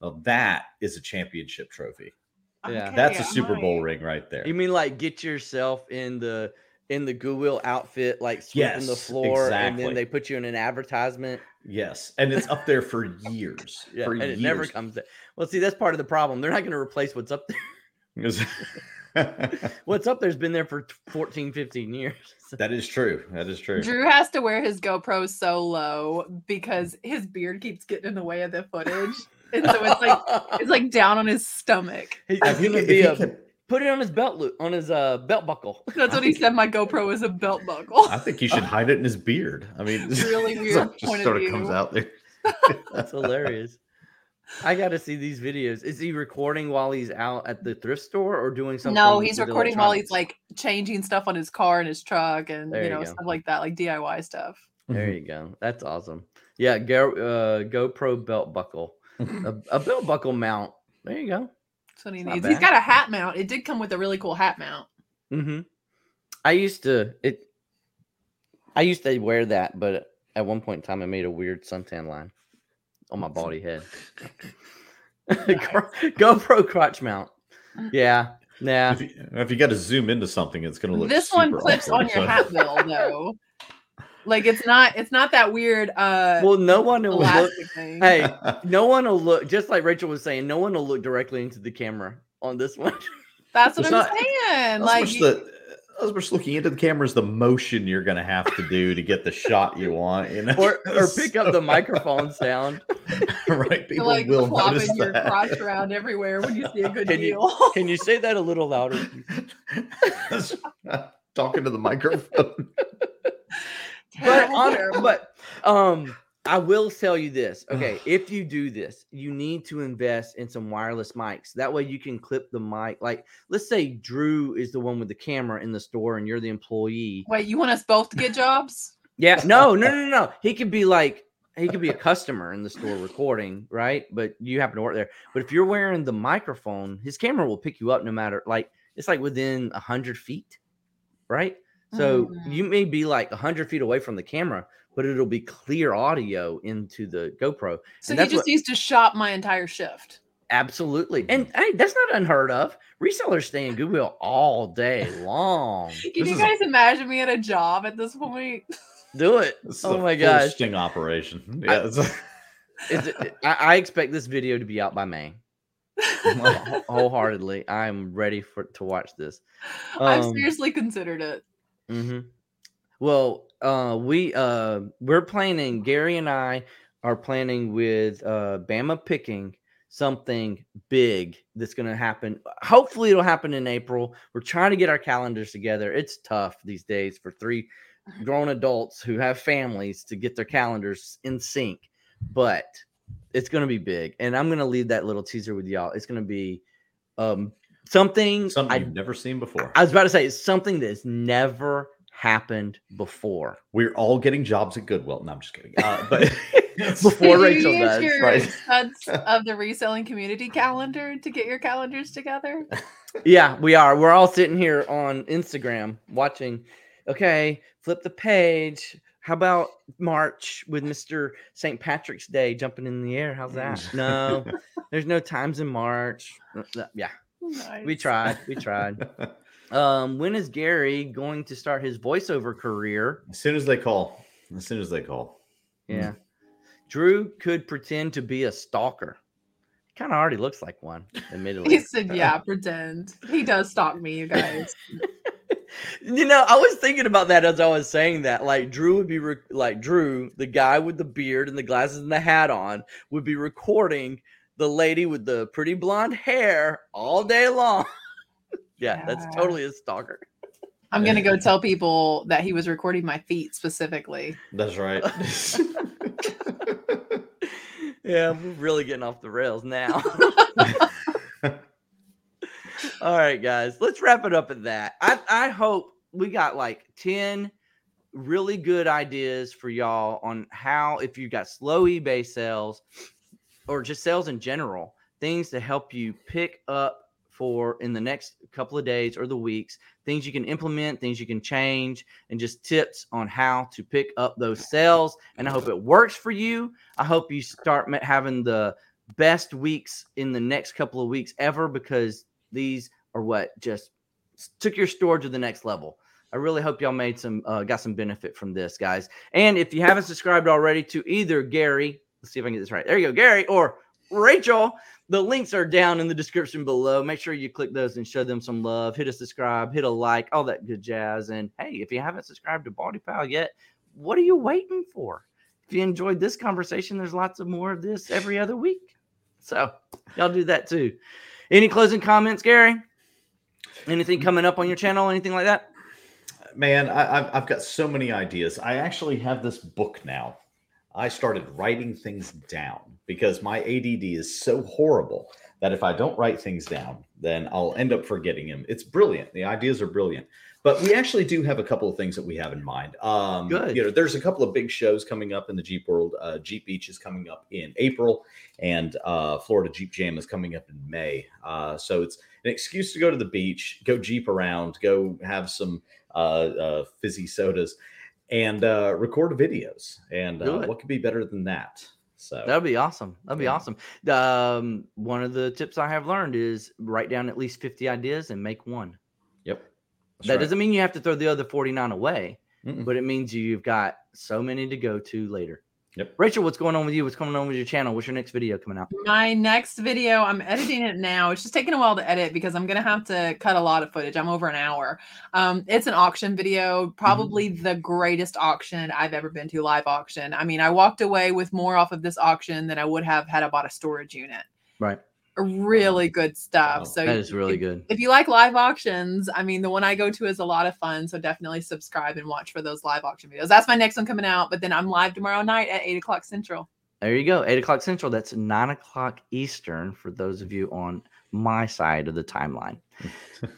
Well, that is a championship trophy. Yeah. Okay, That's a Super Bowl might. ring right there. You mean like get yourself in the in the Goodwill outfit, like sweeping the Yes, floor, and then they put you in an advertisement. yes, and it's up there for years. Yeah, for and years. it never comes. There. Well, see, that's part of the problem. They're not going to replace what's up there. What's up there's been there for t- 14, 15 years. that is true. That is true. Drew has to wear his GoPro so low because his beard keeps getting in the way of the footage. And so it's like it's like down on his stomach. He's If he going to be he a, can- put it on his belt loop, on his uh, belt buckle. That's what he said. My GoPro is a belt buckle. I think he should hide it in his beard. I mean, Really weird it just point of sort of view. comes out there. That's hilarious. I got to see these videos. Is he recording while he's out at the thrift store or doing something? No, he's recording while he's like changing stuff on his car and his truck and There you you know go. stuff like that, like DIY stuff. There you go. That's awesome. Yeah, Go, uh, GoPro belt buckle, a, a belt buckle mount. There you go. That's what he Not needs. He's bad. got a hat mount. It did come with a really cool hat mount. Mm-hmm. I used to it. I used to wear that, but at one point in time, I made a weird suntan line on my body head. GoPro crotch mount. Yeah, yeah. If you, if you got to zoom into something, it's going to look. This one clips awkward, on your so- hat bill though. like it's not it's not that weird uh Well, no one will look. thing. Hey, no one will look. Just like Rachel was saying, no one will look directly into the camera on this one. That's what It's I'm not- saying. Like you- the, not so much looking into the camera is the motion you're going to have to do to get the shot you want. You know? or or pick up the microphone sound. right? People like will notice flopping your that. crotch around everywhere when you see a good Can you- deal. Can you say that a little louder? Talking to the microphone. but Terrible, on, terrible. but um I will tell you this. Okay, if you do this, you need to invest in some wireless mics. That way you can clip the mic. Like let's say Drew is the one with the camera in the store and you're the employee. Wait, you want us both to get jobs? Yeah, no, no, no, no. He could be like he could be a customer in the store recording, right? But you happen to work there. But if you're wearing the microphone, his camera will pick you up no matter like it's like within a hundred feet, right? So Mm. you may be like a hundred feet away from the camera, but it'll be clear audio into the GoPro. So And he just what- needs to shop my entire shift. Absolutely. And hey, that's not unheard of. Resellers stay in Goodwill all day long. Can This you is a- guys imagine me at a job at this point? Do it. This Oh my gosh. sting operation. I- Yeah, it's- Is it, I, I expect this video to be out by May. Wholeheartedly. I'm ready for to watch this. I've Um, seriously considered it. hmm Well, uh, we uh, we're planning. Gary and I are planning with uh, Bama picking something big that's going to happen. Hopefully, it'll happen in April. We're trying to get our calendars together. It's tough these days for three grown adults who have families to get their calendars in sync, but it's going to be big. And I'm going to leave that little teaser with y'all. It's going to be um, something something I you've never seen before. I was about to say it's something that's never happened before. We're all getting jobs at Goodwill. No, I'm just kidding. Uh, but Before Did Rachel you use does, your right. studs of the reselling community calendar to get your calendars together? Yeah, we are. We're all sitting here on Instagram watching. Okay, flip the page. How about March with Mr. St. Patrick's Day jumping in the air? How's that? No, there's no times in March. Uh, uh, Yeah, we tried. We tried. Um, when is Gary going to start his voiceover career? as soon as they call, as soon as they call. Yeah. Drew could pretend to be a stalker. Kind of already looks like one, admittedly. He said, "Yeah, pretend." He does stalk me, you guys. you know, I was thinking about that as I was saying that. Like Drew would be re- like Drew, the guy with the beard and the glasses and the hat on, would be recording the lady with the pretty blonde hair all day long. Yeah, that's totally a stalker. I'm gonna go tell people that he was recording my feet specifically. That's right. yeah, we're really getting off the rails now. All right, guys, let's wrap it up at that. I, I hope we got like 10 really good ideas for y'all on how, if you got slow eBay sales or just sales in general, things to help you pick up for in the next couple of days or the weeks, things you can implement, things you can change, and just tips on how to pick up those sales. And I hope it works for you. I hope you start having the best weeks in the next couple of weeks ever because these are what just took your store to the next level. I really hope y'all made some uh, got some benefit from this, guys. And if you haven't subscribed already to either Gary, let's see if I can get this right. There you go, Gary or Rachel. The links are down in the description below. Make sure you click those and show them some love. Hit a subscribe, hit a like, all that good jazz. And hey, if you haven't subscribed to Baldy Pal yet, what are you waiting for? If you enjoyed this conversation, there's lots of more of this every other week. So y'all do that too. Any closing comments, Gary? Anything coming up on your channel? Anything like that? Man, I, I've got so many ideas. I actually have this book now. I started writing things down because my ADD is so horrible that if I don't write things down, then I'll end up forgetting them. It's brilliant. The ideas are brilliant. But we actually do have a couple of things that we have in mind. Um, Good. You know, there's a couple of big shows coming up in the Jeep world. Uh, Jeep Beach is coming up in April, and uh, Florida Jeep Jam is coming up in May. Uh, so it's an excuse to go to the beach, go Jeep around, go have some uh, uh, fizzy sodas, and uh, record videos. And uh, what could be better than that? So That'd be awesome. That'd be Yeah. awesome. Um, one of the tips I have learned is write down at least 50 ideas and make one. yep. That's that right. doesn't mean you have to throw the other 49 away, Mm-mm. but it means you've got so many to go to later. Yep. Rachel, what's going on with you? What's going on with your channel? What's your next video coming out? My next video, I'm editing it now. It's just taking a while to edit because I'm gonna have to cut a lot of footage. I'm over an hour. Um, it's an auction video, probably the greatest auction I've ever been to, live auction. I mean, I walked away with more off of this auction than I would have had I bought a storage unit. Right. Really good stuff. Wow. So That is really if- good. if you like live auctions, I mean, the one I go to is a lot of fun. So definitely subscribe and watch for those live auction videos. That's my next one coming out. But then I'm live tomorrow night at eight o'clock central. There you go. Eight o'clock central. That's nine o'clock Eastern for those of you on my side of the timeline.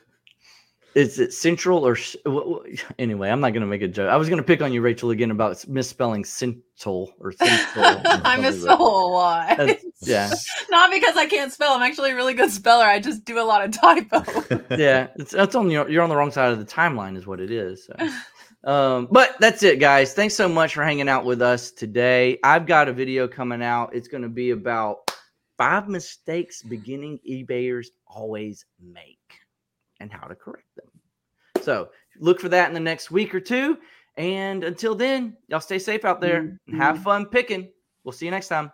Is it central or s- wh- wh- anyway? I'm not going to make a joke. I was going to pick on you, Rachel, again about misspelling central or central. I misspell a lot. That's- yeah, Not because I can't spell. I'm actually a really good speller. I just do a lot of typo. yeah. It's that's on your. You're on the wrong side of the timeline, is what it is. So. Um, but that's it, guys. Thanks so much for hanging out with us today. I've got a video coming out. It's going to be about five mistakes beginning eBayers always make and how to correct them. So look for that in the next week or two. And until then, y'all stay safe out there and have mm-hmm. fun picking. We'll see you next time.